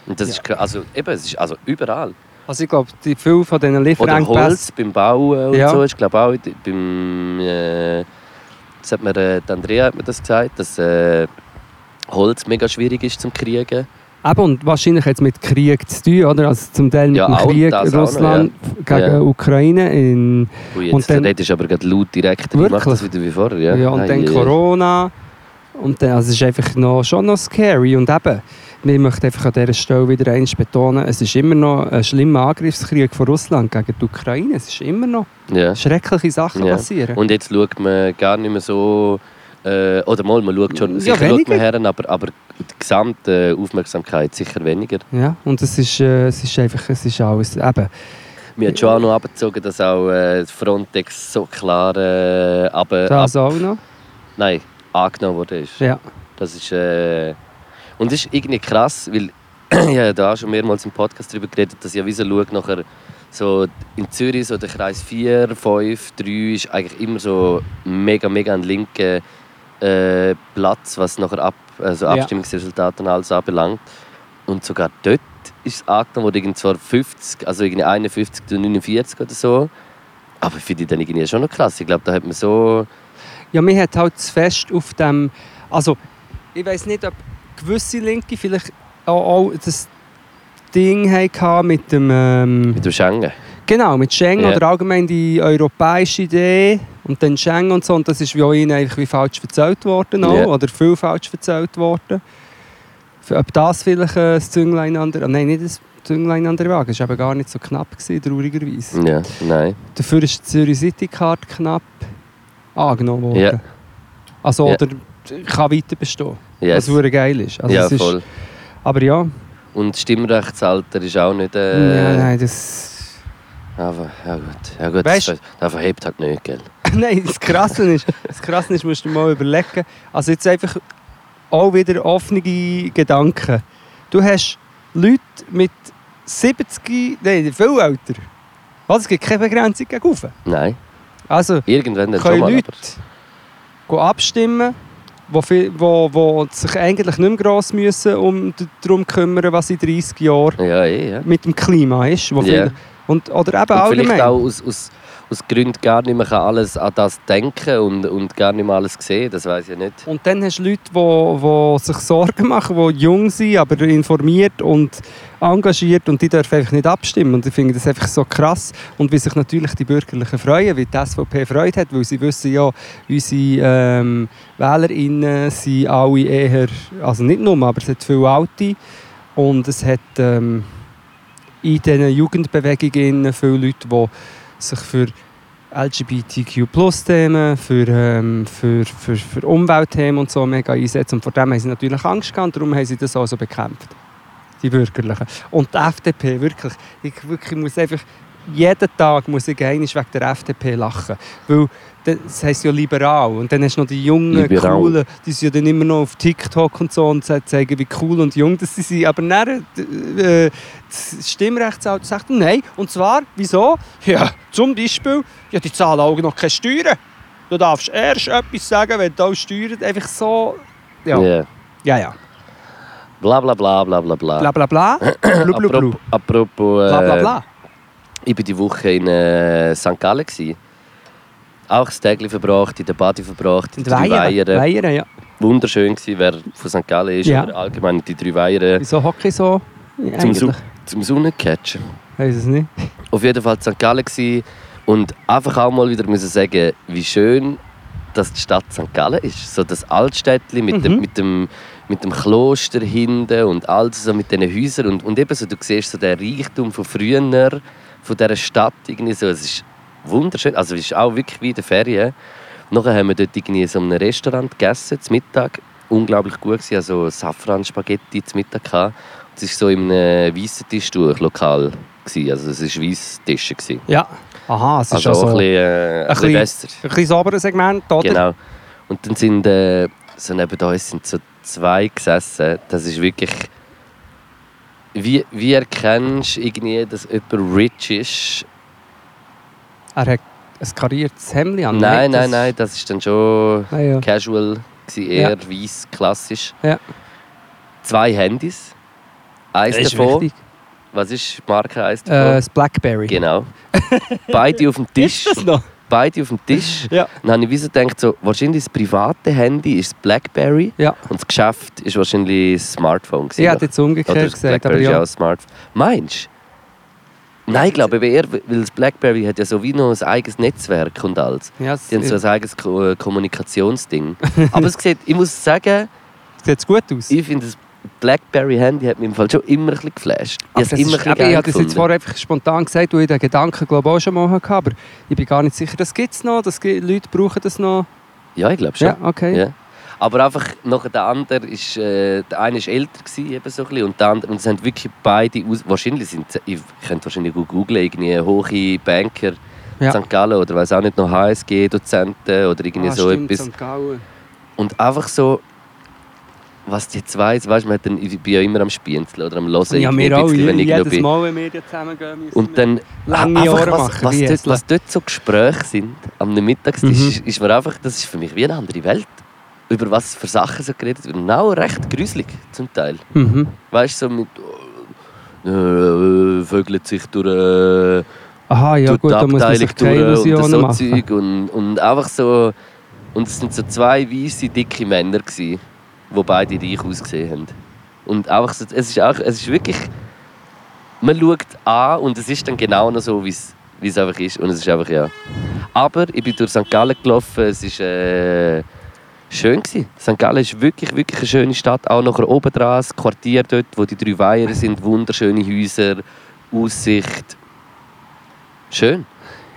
Und das Ja. ist also eben, es ist also überall. also ich glaube, die viel von diesen Oder Lieferengpässen... Holz beim Bauen und Ja. so. Ich glaube auch beim äh, das hat mir, äh, Andrea hat mir das gesagt, dass äh, Holz mega schwierig ist zum kriegen. Eben, und wahrscheinlich es mit Krieg zu tun, oder? Also zum Teil mit Ja, dem Krieg das auch noch, Russland gegen Ja. Ukraine. In, Und jetzt Und dann- redest du aber gerade laut direkt. Ich mache Wirklich? das wieder wie vorher. Ja, ja. und Ei, dann ei. Corona. Und dann, also es ist einfach noch, schon noch scary. Und eben, ich möchte einfach an dieser Stelle wieder eins betonen, es ist immer noch ein schlimmer Angriffskrieg von Russland gegen die Ukraine. Es ist immer noch Ja. schreckliche Sachen Ja. passieren. Und jetzt schaut man gar nicht mehr so. Äh, oder mal, man schaut schon. Ja, sicher schaut man her, aber, aber die gesamte Aufmerksamkeit sicher weniger. Ja, und es ist, äh, es ist einfach, es ist alles, eben, Wir haben schon auch noch abgezogen, dass auch äh, Frontex so klar äh, aber Das auch noch. nein, angenommen wurde. Ist. Ja. Das ist äh, und das ist irgendwie krass, weil ich habe da schon mehrmals im Podcast darüber geredet, dass ich ja wie so schaue, nachher so in Zürich so der Kreis 4, 5, 3 ist eigentlich immer so mega mega ein linker äh, Platz, was nachher ab, also. Abstimmungsresultate und alles anbelangt. Und sogar dort ist es angenommen worden, irgendwie zwar 50, also irgendwie 51 zu 49 oder so. Aber finde ich dann irgendwie schon noch krass. Ich glaube, da hat man so... Ja, mir hat halt zu fest auf dem. Also, ich weiß nicht, ob gewisse Linke vielleicht auch, auch das Ding hatten mit dem. Ähm, Mit dem Schengen. genau, mit Schengen Ja. oder allgemein die europäische Idee und dann Schengen und so. Und das ist wie auch ihnen eigentlich wie falsch erzählt worden auch, Ja. oder viel falsch erzählt worden. Ob das vielleicht das Zünglein an der. Nein, nicht das Zünglein an der Waage. Es war eben gar nicht so knapp, gewesen, traurigerweise. Ja, nein. Dafür ist die Zürich City Card knapp angenommen worden. Ja. Also, oder kann weiter bestehen. Yes. Was geil ist. Also, ja, es ist voll. aber ja, Und das Stimmrechtsalter ist auch nicht... Äh, ja, nein, das. Aber, ja gut. Ja gut, Weißt- das, das verhebt halt nicht, gell? nein, das Krasse ist, das Krasse ist, musst du mal überlegen. Also, jetzt einfach auch wieder offene Gedanken. Du hast Leute mit 70, nein, viel älter. Also, es gibt keine Begrenzung gegen rauf. Nein. Also, Irgendwann dann schon können mal. Leute gehen abstimmen, wo, viel, wo, wo sich eigentlich nicht mehr gross müssen um darum kümmern, was in 30 Jahren Aber, ja, eh, ja. mit dem Klima ist. Wo Ja. Und, oder eben Und allgemein. vielleicht auch aus, aus, aus Gründen gar nicht mehr kann alles an das denken und, und gar nicht mehr alles sehen, das weiß ich nicht. Und dann hast du Leute, die, die sich Sorgen machen, die jung sind, aber informiert und engagiert und die dürfen einfach nicht abstimmen. Und ich finde das einfach so krass. Und wie sich natürlich die Bürgerlichen freuen, wie die SVP Freude hat, weil sie wissen ja, unsere ähm, WählerInnen sind alle eher, also nicht nur, aber es hat viele Alte und es hat ähm, in diesen Jugendbewegungen viele Leute, die sich für LGBTQ-Plus-Themen, für, ähm, für, für, für Umweltthemen und so mega einsetzen. Und vor dem haben sie natürlich Angst gehabt darum haben sie das so bekämpft. Die Bürgerlichen. Und die FDP, wirklich, ich wirklich muss einfach, jeden Tag muss ich wegen der FDP lachen. Weil das heisst ja liberal. Und dann hast du noch die jungen, Liberal. coolen, die sind ja dann immer noch auf TikTok und so und zeigen, wie cool und jung das sie sind. Aber dann, äh, das Stimmrechtsalter sagt, nein. Und zwar, wieso? Ja, zum Beispiel, ja, die zahlen auch noch keine Steuern. Du darfst erst etwas sagen, wenn du auch Steuern einfach so... Ja, ja, Ja. ja. Bla bla bla bla bla bla. Bla bla bla. Blu, blu, blu. Apropos, apropos äh, Bla bla bla. ich war die Woche in äh, St. Gallen. Gewesen. Auch das Tag verbracht, in der Badi verbracht, in Und die drei Weihen. Weiher. Weihen, ja. Wunderschön gewesen, wer von St. Gallen ist, Ja. oder allgemein die drei Weiher Wieso Hockey so? zum. Su zum Sonnencatchen. Weiß es nicht. Auf jeden Fall St. Gallen gewesen. und einfach auch mal wieder müssen sagen, wie schön dass die Stadt St. Gallen ist. So das Altstädtli mit, dem, Mhm. mit, dem, mit dem Kloster hinten und alles so mit diesen Häusern. Und, und eben so, du siehst so den Reichtum von früher, von dieser Stadt. Irgendwie so. Es ist wunderschön. Also es ist auch wirklich wie in den Ferien. Nachher haben wir dort irgendwie in so einem Restaurant gegessen, zum Mittag. Unglaublich gut gewesen. Also Safran-Spaghetti zum Mittag gehabt. Es war so in einem weißen Tischtuch lokal. gewesen. Also es war weiss Tische. gewesen. Ja. Aha, es ist Also also auch ein ein bisschen, äh, ein bisschen besser. bisschen sauberes Segment, oder? Genau. Und dann sind äh, so neben uns sind so zwei gesessen. Das ist wirklich. Wie, wie erkennst du irgendwie, dass jemand rich ist? Er hat ein kariertes Hemd an. nein, nein, nein, das ist dann schon Ah, ja. casual, gewesen, eher weiss, klassisch. Ja. Zwei Handys. Eins Das ist davon. wichtig. Was ist die Marke eins Äh, davon? das Blackberry. Genau. Beide auf dem Tisch. Ist das noch? Beide auf dem Tisch. Ja. Dann habe ich wie so gedacht, so, wahrscheinlich das private Handy ist das Blackberry Ja. und das Geschäft ist wahrscheinlich das Smartphone. gewesen. Ich hätte jetzt umgekehrt gesagt, aber Blackberry ist ja ja. auch ein Smartphone. Meinst du? Nein, ich glaube eher, weil das Blackberry hat ja so wie noch ein eigenes Netzwerk und alles. ja Die haben so ein eigenes Ko äh, Kommunikationsding. Aber es sieht, ich muss sagen, sieht gut aus. ich finde das Blackberry-Handy hat mich im Fall schon immer ein bisschen geflasht. Ich immer ist, ein bisschen ich habe das jetzt vorher einfach spontan gesagt, weil ich den Gedanken glaube auch schon mal hatte. Aber ich bin gar nicht sicher, das gibt es noch. Das gibt, Leute brauchen das noch. Ja, ich glaube schon. Ja, okay. Ja. Aber einfach nachher der andere ist, äh, der eine ist älter gewesen, eben so ein bisschen, und der andere, und es sind wirklich beide, aus, wahrscheinlich sind, ich könnte wahrscheinlich gut googlen, irgendwie hohe Banker, Ja. St. Gallen oder weiß auch nicht noch HSG-Dozenten oder irgendwie Ah, so stimmt, etwas. St. Gallen. Und einfach so, was die zwei, weißt man dann, ich bin ja immer am Spienzeln oder am Hören, Ja, wir auch. bisschen, wenn ich Jedes. Mal, wenn wir zusammengehen, müssen Und dann lange einfach, was, machen, was, dort, was dort so Gespräche sind am Mittagstisch, Mhm. ist, ist mir einfach, das ist für mich wie eine andere Welt. Über was für Sachen so geredet wird. Und auch recht gruselig zum Teil. Mhm. Weißt du, so mit. Äh, äh, vögelt sich durch. Äh, Aha, ja tut gut, die keine durch und so machen. Zeug und, und einfach so. Und es sind so zwei weiße, dicke Männer, gewesen, die beide reich ausgesehen haben. Und einfach so, es ist auch, es ist wirklich. Man schaut an und es ist dann genau noch so, wie es wie es einfach ist. Und es ist einfach, ja. Aber ich bin durch St. Gallen gelaufen, es ist äh, schön gewesen. St. Gallen ist wirklich, wirklich eine schöne Stadt. Auch nachher oben dran, das Quartier dort, wo die drei Weiher sind, wunderschöne Häuser, Aussicht. Schön.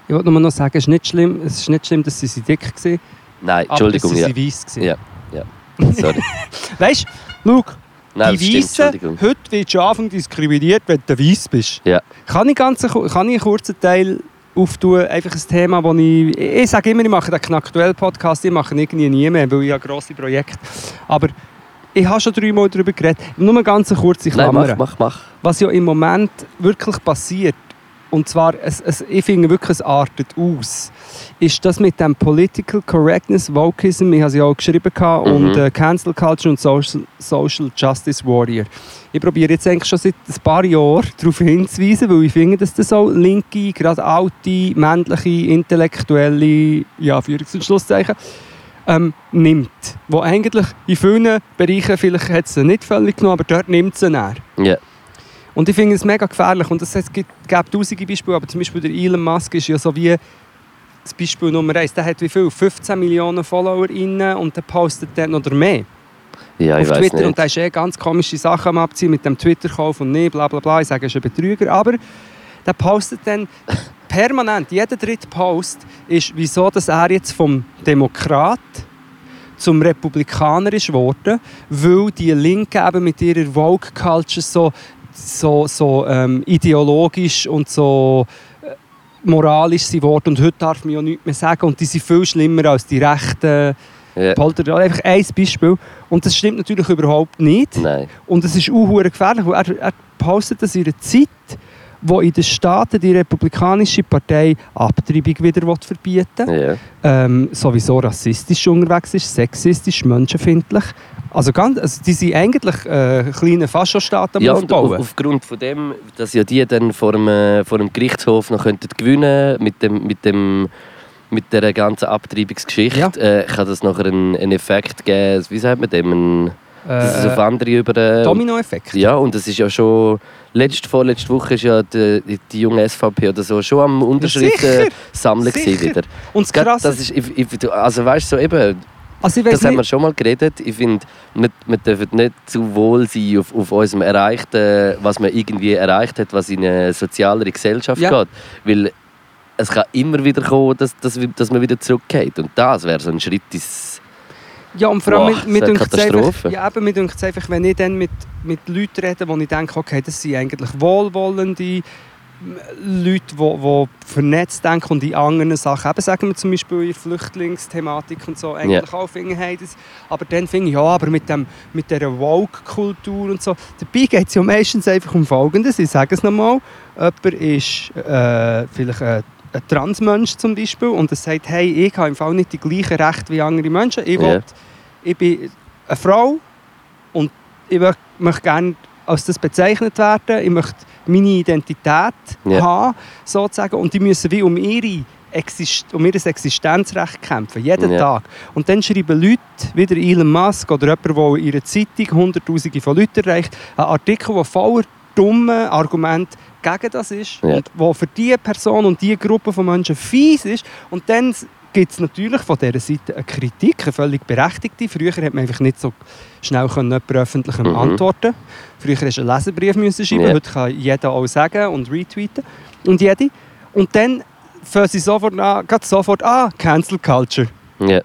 Ich wollte nur noch sagen, es ist nicht schlimm, es ist nicht schlimm dass sie sie dick waren, Nein, Entschuldigung, aber ja. dass sie weiss waren. Ja, ja. Sorry. Weißt du, schau, Nein, die Weißen, heute wirst du anfangen diskriminiert, wenn du weiss bist. Ja. Kann ich, ganz, kann ich einen kurzen Teil auftun, einfach ein Thema, das ich... Ich sage immer, ich mache den aktuellen Podcast, ich mache ihn irgendwie nie mehr, weil ich habe grosse Projekte. Aber ich habe schon dreimal darüber geredet. Nur eine ganz kurze Nein, Klammer. mach, mach, mach. Was ja im Moment wirklich passiert, und zwar, es, es, ich finde wirklich, es artet aus, ist das mit dem Political Correctness, Wokeism, ich habe es ja auch geschrieben, gehabt, Mhm. und äh, Cancel Culture und Social, Social Justice Warrior. Ich probiere jetzt eigentlich schon seit ein paar Jahren darauf hinzuweisen, weil ich finde, dass das auch linke, gerade alte, männliche, intellektuelle, ja, Führungs- und Schlusszeichen, ähm, nimmt. Wo eigentlich in vielen Bereichen, vielleicht hat es nicht völlig genommen, aber dort nimmt sie näher. Ja. Und ich finde es mega gefährlich. Und es gibt, gibt tausende Beispiele, aber zum Beispiel der Elon Musk ist ja so wie das Beispiel Nummer eins. Der hat wie viel? 15 Millionen FollowerInnen und der postet dann oder mehr Ja, auf Twitter. nicht. Und der ist eh ganz komische Sachen am Abziehen mit dem Twitter-Kauf und nee, bla bla bla. Ich sage, er ist ein Betrüger. Aber der postet dann permanent, jeder dritte Post ist, wieso dass er jetzt vom Demokrat zum Republikaner ist geworden, weil die Linken eben mit ihrer Vogue-Culture so, so, so ähm, ideologisch und so äh, moralisch sind worden. Und heute darf man ja nichts mehr sagen. Und die sind viel schlimmer als die Rechten. Ja. Polter, einfach ein Beispiel. Und das stimmt natürlich überhaupt nicht. Nein. Und es ist auch gefährlich, weil er, er postet das in einer Zeit, wo in den Staaten die Republikanische Partei Abtreibung wieder verbieten will, Ja. ähm, sowieso rassistisch unterwegs ist, sexistisch, menschenfindlich. Also, ganz, also die sind eigentlich äh, kleine Faschostaaten am Ja, Aufbauen. auf, aufgrund von dem, dass ja die dann vor dem, äh, vor dem Gerichtshof noch könnten gewinnen mit dem, mit dem mit der ganzen Abtreibungsgeschichte, Ja. äh, kann das nachher einen, einen Effekt geben, wie sagt man dem, ein, dass es auf äh, andere über... Äh, Dominoeffekt. ja, und das ist ja schon... Letzte, vorletzte Woche ist ja die, die, junge SVP oder so schon am Unterschriften sammeln wieder. Und das Krasse, Das ist, also weißt du, so eben, also das haben wir nicht, schon mal geredet. Ich finde, wir, wir dürfen nicht zu wohl sein auf, auf unserem Erreichten, was man irgendwie erreicht hat, was in eine sozialere Gesellschaft Ja. geht. Weil es kann immer wieder kommen, dass, dass, dass man wieder zurückgeht. Und das wäre so ein Schritt ins... Ja, und vor allem, Boah, mit, mit einfach, ja, eben, mir dünkt es einfach, wenn ich dann mit, mit Leuten rede, wo ich denke, okay, das sind eigentlich wohlwollende Leute, die, die vernetzt denken und in anderen Sachen, eben sagen wir zum Beispiel in Flüchtlingsthematik und so, eigentlich auch finden, hey, das, aber dann finde ich, ja, aber mit, dem, mit dieser Woke-Kultur und so, dabei geht es ja meistens einfach um Folgendes, ich sage es nochmal, jemand ist äh, vielleicht ein, ein Transmensch zum Beispiel und er sagt, hey, ich habe im Fall nicht die gleichen Rechte wie andere Menschen, ich, will, ich bin eine Frau und ich möchte, möchte gerne als das bezeichnet werden, ich möchte meine Identität Ja. haben, sozusagen, und die müssen wie um ihre Exist um ihr Existenzrecht kämpfen, jeden Ja. Tag. Und dann schreiben Leute, wie der Elon Musk oder jemand, der in ihrer Zeitung Hunderttausende von Leuten erreicht, einen Artikel, der voller dummen Argumente gegen das ist Ja. und wo für diese Person und diese Gruppe von Menschen fies ist. Und dann gibt es natürlich von dieser Seite eine Kritik, eine völlig berechtigte. Früher hat man einfach nicht so schnell jemandem öffentlich Mhm. antworten Früher musste du einen Leserbrief müssen schreiben, Ja. heute kann jeder auch sagen und retweeten. Und jede. Und dann fangen sie sofort an, sofort, ah, Cancel Culture. Ja.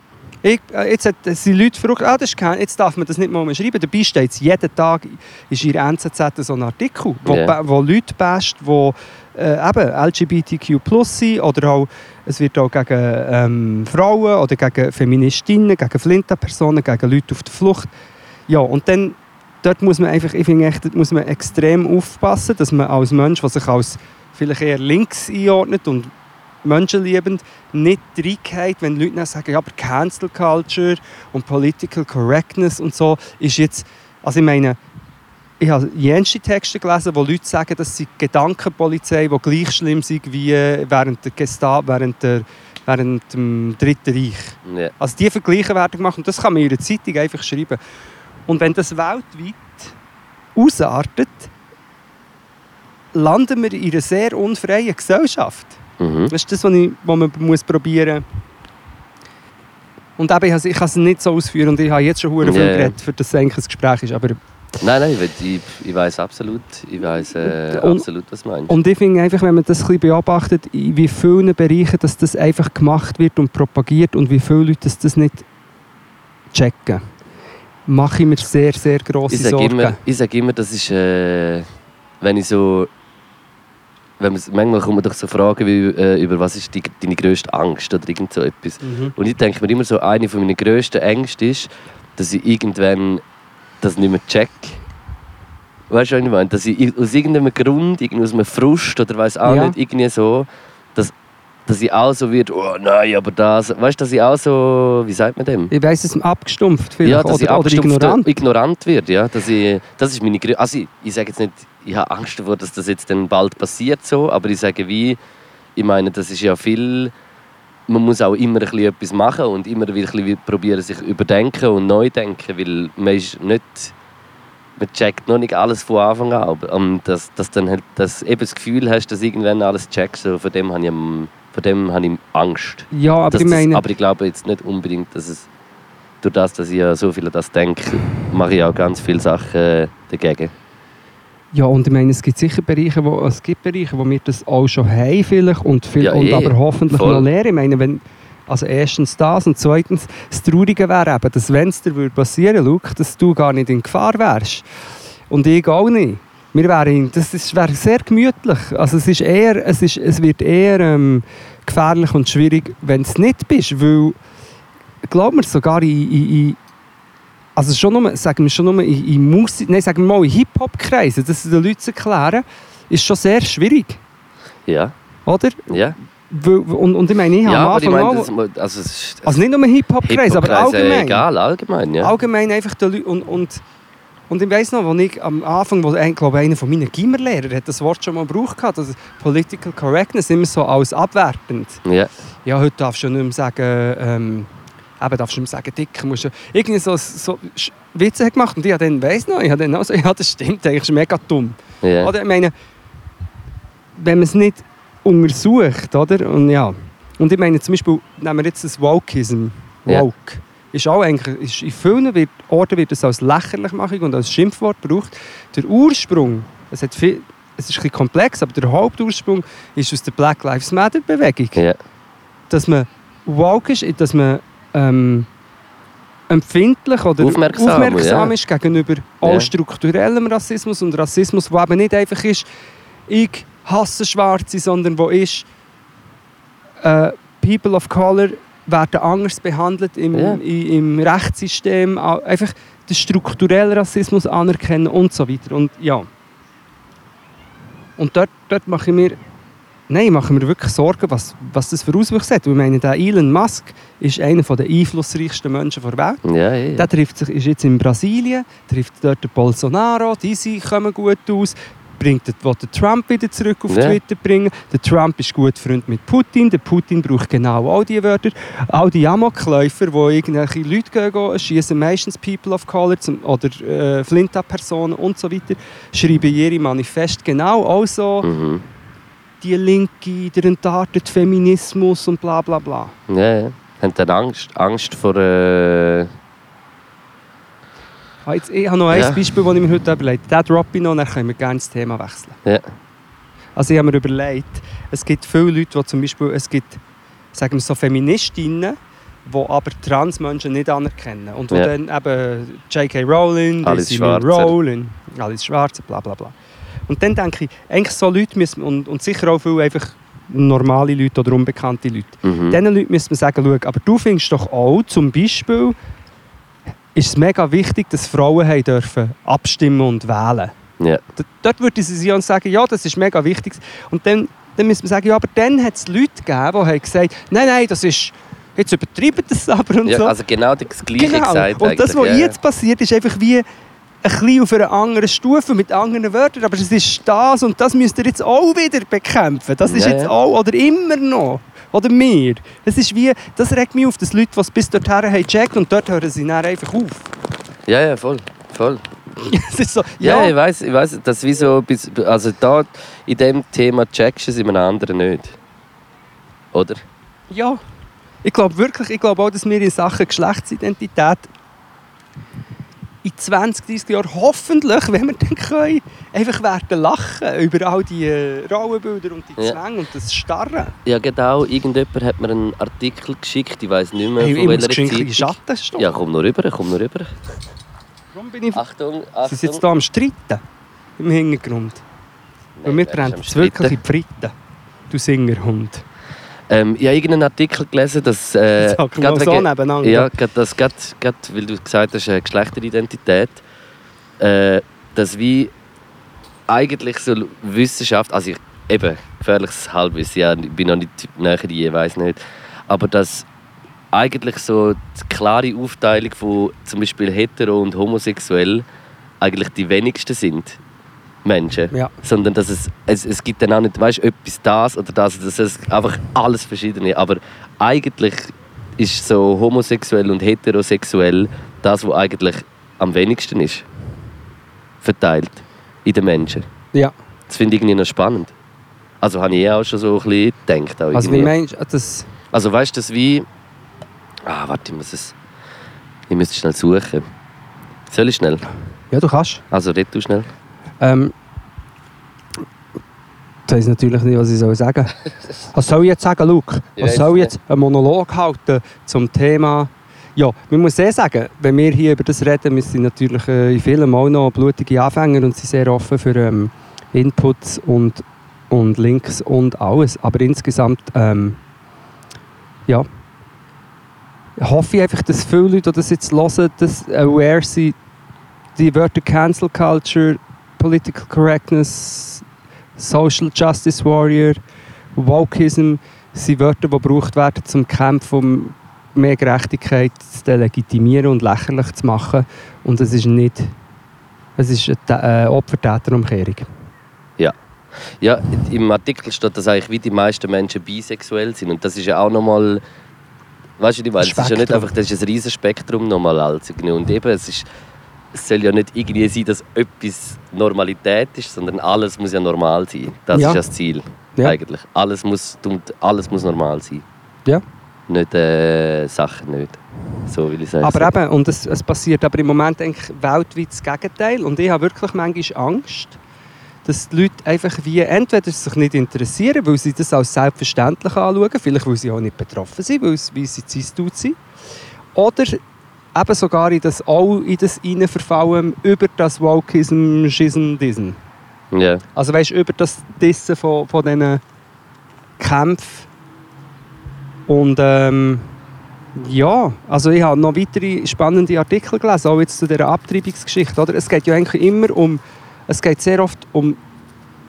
Ich, äh, jetzt hat, sind Leute verrückt, ah, das ist kein, jetzt darf man das nicht mal mehr schreiben. Dabei steht es jeden Tag ist in der NZZ so ein Artikel, wo, ba- wo Leute basht, die äh, eben LGBTQ sind oder auch, es wird auch gegen ähm, Frauen oder gegen Feministinnen, gegen Flinta-Personen, gegen Leute auf der Flucht. Ja, und dann, dort muss man einfach, ich finde echt, dort muss man extrem aufpassen, dass man als Mensch, der sich als vielleicht eher links einordnet und menschenliebend, nicht reingeht, wenn Leute dann sagen, ja, aber Cancel Culture und Political Correctness und so ist jetzt, also ich meine, ich habe jenste Texte gelesen, wo Leute sagen, dass sie Gedankenpolizei, die gleich schlimm sind wie während der Gestapo, während, der, während dem Dritten Reich. Ja. Also die Vergleiche werden gemacht und das kann man in einer Zeitung einfach schreiben. Und wenn das weltweit ausartet, landen wir in einer sehr unfreien Gesellschaft. Mhm. Das ist das, was, ich, was man muss probieren muss. Und eben, ich kann es- ich kann es nicht so ausführen und ich habe jetzt schon hure viel ja. geredet, für das es eigentlich ein Gespräch ist. Aber, Nein, nein, ich, ich, weiß absolut, ich weiß äh, absolut, was du meinst. und ich finde einfach, wenn man das ein bisschen beobachtet, in wie vielen Bereichen dass das einfach gemacht wird und propagiert und wie viele Leute das, das nicht checken, mache ich mir sehr, sehr grosse ich sage Sorgen. immer, ich sag immer, das ist, äh, wenn ich so, wenn man, manchmal kommen doch so Fragen wie, äh, über was ist die, deine grösste Angst oder irgend so etwas. Mhm. Und ich denke mir immer so, eine von meiner grössten Ängste ist, dass ich irgendwann das nicht mehr check. Weißt du, was ich meine? Dass ich aus irgendeinem Grund, aus einem Frust oder weiß auch Ja. nicht, irgendwie so, dass, dass ich auch so wird, oh nein, aber das. Weißt du, dass ich auch so, wie sagt man dem? Ich weiss es, abgestumpft vielleicht ja, dass ich oder, oder abgestumpft- ignorant. ignorant wird. Ja, dass ich, das ist meine grö- Also ich, ich sage jetzt nicht, ich habe Angst davor, dass das jetzt dann bald passiert, so, aber ich sage wie, ich meine, das ist ja viel. Man muss auch immer ein bisschen etwas machen und immer wieder ein bisschen probieren, sich überdenken und neu denken, weil man ist nicht. Man checkt noch nicht alles von Anfang an. aber, ähm, dass, dass dann halt, dass eben das Gefühl hast, dass irgendwann alles checkst, so, von dem habe ich, von dem habe ich Angst. Ja, aber ich das, meine, aber ich glaube jetzt nicht unbedingt, dass es durch das, dass ich ja so viel an das denke, mache ich auch ganz viele Sachen dagegen. Ja, und ich meine, es gibt sicher Bereiche, wo, es gibt Bereiche, wo wir das auch schon haben vielleicht und, viel, Ja, und eh. aber hoffentlich Voll. noch lernen. Ich meine, wenn, also erstens das und zweitens, das Traurige wäre eben, dass wenn es dir passieren würde, dass du gar nicht in Gefahr wärst. Und ich auch nicht. Wir wären, das ist, wäre sehr gemütlich. Also es, ist eher, es, ist, es wird eher ähm, gefährlich und schwierig, wenn es nicht bist, weil, glaub mir, sogar in, in also schon nur, sagen wir schon nur in, in Musik, nein, sagen wir mal in Hip-Hop-Kreisen, das den Leuten zu erklären, ist schon sehr schwierig, Ja, oder? ja. Und, und ich meine, ich habe ja am aber ich Anfang meine, das, also, es ist, also nicht nur Hip-Hop-Kreise, aber Hip-Hop-Kreise, allgemein. Egal, allgemein, ja. Allgemein einfach den Leuten, und, und, und ich weiss noch, als ich am Anfang, wo ein, glaube einer von meinen Gimmerlehrern hat das Wort schon mal gebraucht, also Political Correctness immer so als abwertend. ja. Ja, heute darfst du nicht mehr sagen, ähm, eben darfst du mehr sagen, dick, musst du irgendwie so, so Witze gemacht und ich habe dann, weiss noch, ich habe dann auch so, ja, das stimmt, eigentlich ist mega dumm. ja. Oder, ich meine, wenn man es nicht untersucht, oder, und ja, und ich meine zum Beispiel, nehmen wir jetzt das Wokeism, Ja. Woke, ist auch eigentlich, ist in vielen wird, Orten wird es als Lächerlichmachung und als Schimpfwort gebraucht. Der Ursprung, es, hat viel, es ist ein bisschen komplex, aber der Hauptursprung ist aus der Black Lives Matter Bewegung ja. dass man woke ist, dass man ähm, empfindlich oder Aufmerksam, aufmerksam ja. ist gegenüber Ja. strukturellem Rassismus und Rassismus, der eben nicht einfach ist, ich hasse Schwarze, sondern wo ist, äh, People of Color werden anders behandelt im, Ja. i- im Rechtssystem, einfach den strukturellen Rassismus anerkennen und so weiter. Und ja. Und dort, dort mache ich mir Nein, ich mache mir wirklich Sorgen, was, was das für Auswirkungen hat. Ich meine, der Elon Musk ist einer der einflussreichsten Menschen der Welt. ja, ja. Der trifft sich, ist jetzt in Brasilien, trifft dort den Bolsonaro, diese kommen gut aus, bringt den, den Trump wieder zurück auf Ja. Twitter bringen. Der Trump ist gut Freund mit Putin, der Putin braucht genau all diese Wörter. All die Amokläufer, die irgendwelche Leute gehen, gehen schießen meistens People of Color oder äh, Flinta-Personen und so weiter, schreiben ihre Manifest genau auch so Mhm. Die Linke, der entartete Feminismus und bla bla bla. ja, ja. Haben dann Angst, Angst vor... Äh, Ah, jetzt, ich habe noch ein Ja. Beispiel, das ich mir heute überlegt habe. Den droppe ich noch, dann können wir gerne das Thema wechseln. Ja. Also ich habe mir überlegt, es gibt viele Leute, die zum Beispiel, es gibt, sagen wir so, Feministinnen, wo aber Transmenschen nicht anerkennen. Und wo Ja. dann eben J.K. Rowling, Alice Schwarzer. Rowling, Alice Schwarzer, bla bla bla. Und dann denke ich, eigentlich so Leute müssen, und, und sicher auch viele einfach normale Leute oder unbekannte Leute, Mhm. diesen Leuten müsste man sagen, schau, aber du findest doch auch, zum Beispiel, ist es mega wichtig, dass Frauen haben dürfen abstimmen und wählen. D- Dort würde sie sich sagen, ja, das ist mega wichtig. Und dann, dann müsste man sagen, ja, aber dann hat es Leute gegeben, die haben gesagt, nein, nein, das ist, jetzt übertreiben das aber und ja, so. also genau das Gleiche genau. gesagt. und das, was ja, jetzt passiert, ist einfach wie ein bisschen auf einer anderen Stufe mit anderen Wörtern. Aber es ist das und das müsst ihr jetzt auch wieder bekämpfen. Das ist Ja, jetzt auch, oder immer noch. Oder mehr. Es ist wie, das regt mich auf, dass Leute, die es bis dorthin haben, gecheckt und dort hören sie dann einfach auf. Ja, ja, voll. voll. so, Ja, ja, ich weiß, ich weiß, dass wie so, also da in dem Thema checkst du es in einem anderen nicht. Oder? Ja. Ich glaube wirklich, ich glaube auch, dass wir in Sachen Geschlechtsidentität in 20, 30 Jahren hoffentlich, wenn wir dann können, einfach werden lachen über all die äh, Rollenbilder und die Ja. Zwänge und das Starren. Ja, genau. Irgendjemand hat mir einen Artikel geschickt, ich weiß nicht mehr Hey, von welcher Zeitung. Schatten stehen. Ja, komm nur rüber, komm nur rüber. Warum bin ich... Achtung, Sie Achtung. sind jetzt hier am Streiten. Im Hintergrund. Nein, Und mir am es wirklich in die Fritten. Du Singerhund. Ähm, ich habe irgendeinen Artikel gelesen, dass... Äh, mal gerade so nebeneinander. Ja, gerade das, gerade, gerade, weil du gesagt hast, äh, Geschlechteridentität, äh, dass wie eigentlich so Wissenschaft, also ich, eben, gefährliches Halbwissen, ja, ich bin noch nicht näher ich weiß nicht, aber dass eigentlich so die klare Aufteilung von zum Beispiel hetero und homosexuell eigentlich die wenigsten sind Menschen Ja. sondern dass es, es, es gibt dann auch nicht, weißt, etwas das oder das, das ist einfach alles Verschiedene. Aber eigentlich ist so homosexuell und heterosexuell das, was eigentlich am wenigsten ist. Verteilt in den Menschen. Ja. Das finde ich irgendwie noch spannend. Also habe ich eh auch schon so ein bisschen gedacht. Auch Also wie meinst du, das... also weißt du, das wie... Ah, warte, ich muss es... Ich müsste schnell suchen. Soll ich schnell? Ja, du kannst. Also red du schnell. Ähm, ich weiß natürlich nicht, was ich soll sagen Was soll ich jetzt sagen, Luke? Was soll ich jetzt einen Monolog halten zum Thema... Ja, man muss eh sagen, wenn wir hier über das reden, wir sind natürlich äh, in vielen auch noch blutige Anfänger und sind sehr offen für ähm, Inputs und, und Links und alles. Aber insgesamt, ähm, ja, hoffe ich einfach, dass viele Leute, die das jetzt hören, dass aware sind, die Wörter Cancel Culture, Political Correctness, Social Justice Warrior, Wokeism sind Wörter, die gebraucht werden zum Kampf um mehr Gerechtigkeit zu delegitimieren und lächerlich zu machen. Und es ist nicht. Es ist eine äh, Opfer-Täter-Umkehrung. Ja, im Artikel steht, dass eigentlich wie die meisten Menschen bisexuell sind. Und das ist ja auch nochmal. Weißt du, die Es ist ja nicht einfach, das ist ein riesiges Spektrum nochmal als. Und eben, es, ist, es soll ja nicht irgendwie sein, dass etwas Normalität ist, sondern alles muss ja normal sein. Das Ja. ist das Ziel. Ja. Eigentlich. Alles muss, alles muss normal sein. Ja. Nicht äh, Sachen nicht. So will ich sagen. Aber eben, und es, es passiert aber im Moment eigentlich weltweit das Gegenteil. Und ich habe wirklich manchmal Angst, dass die Leute einfach wie entweder sich nicht interessieren, weil sie das als selbstverständlich anschauen, vielleicht weil sie auch nicht betroffen sind, weil, sie cis-tut sind, oder eben sogar in das auch in das rein verfallen über das Wokeism, Schism, Dism. Ja. Also weißt du, über das Dissen von, von diesen Kämpfen. Und ähm, ja, also ich habe noch weitere spannende Artikel gelesen, auch jetzt zu dieser Abtreibungsgeschichte. Oder? Es geht ja eigentlich immer um, es geht sehr oft um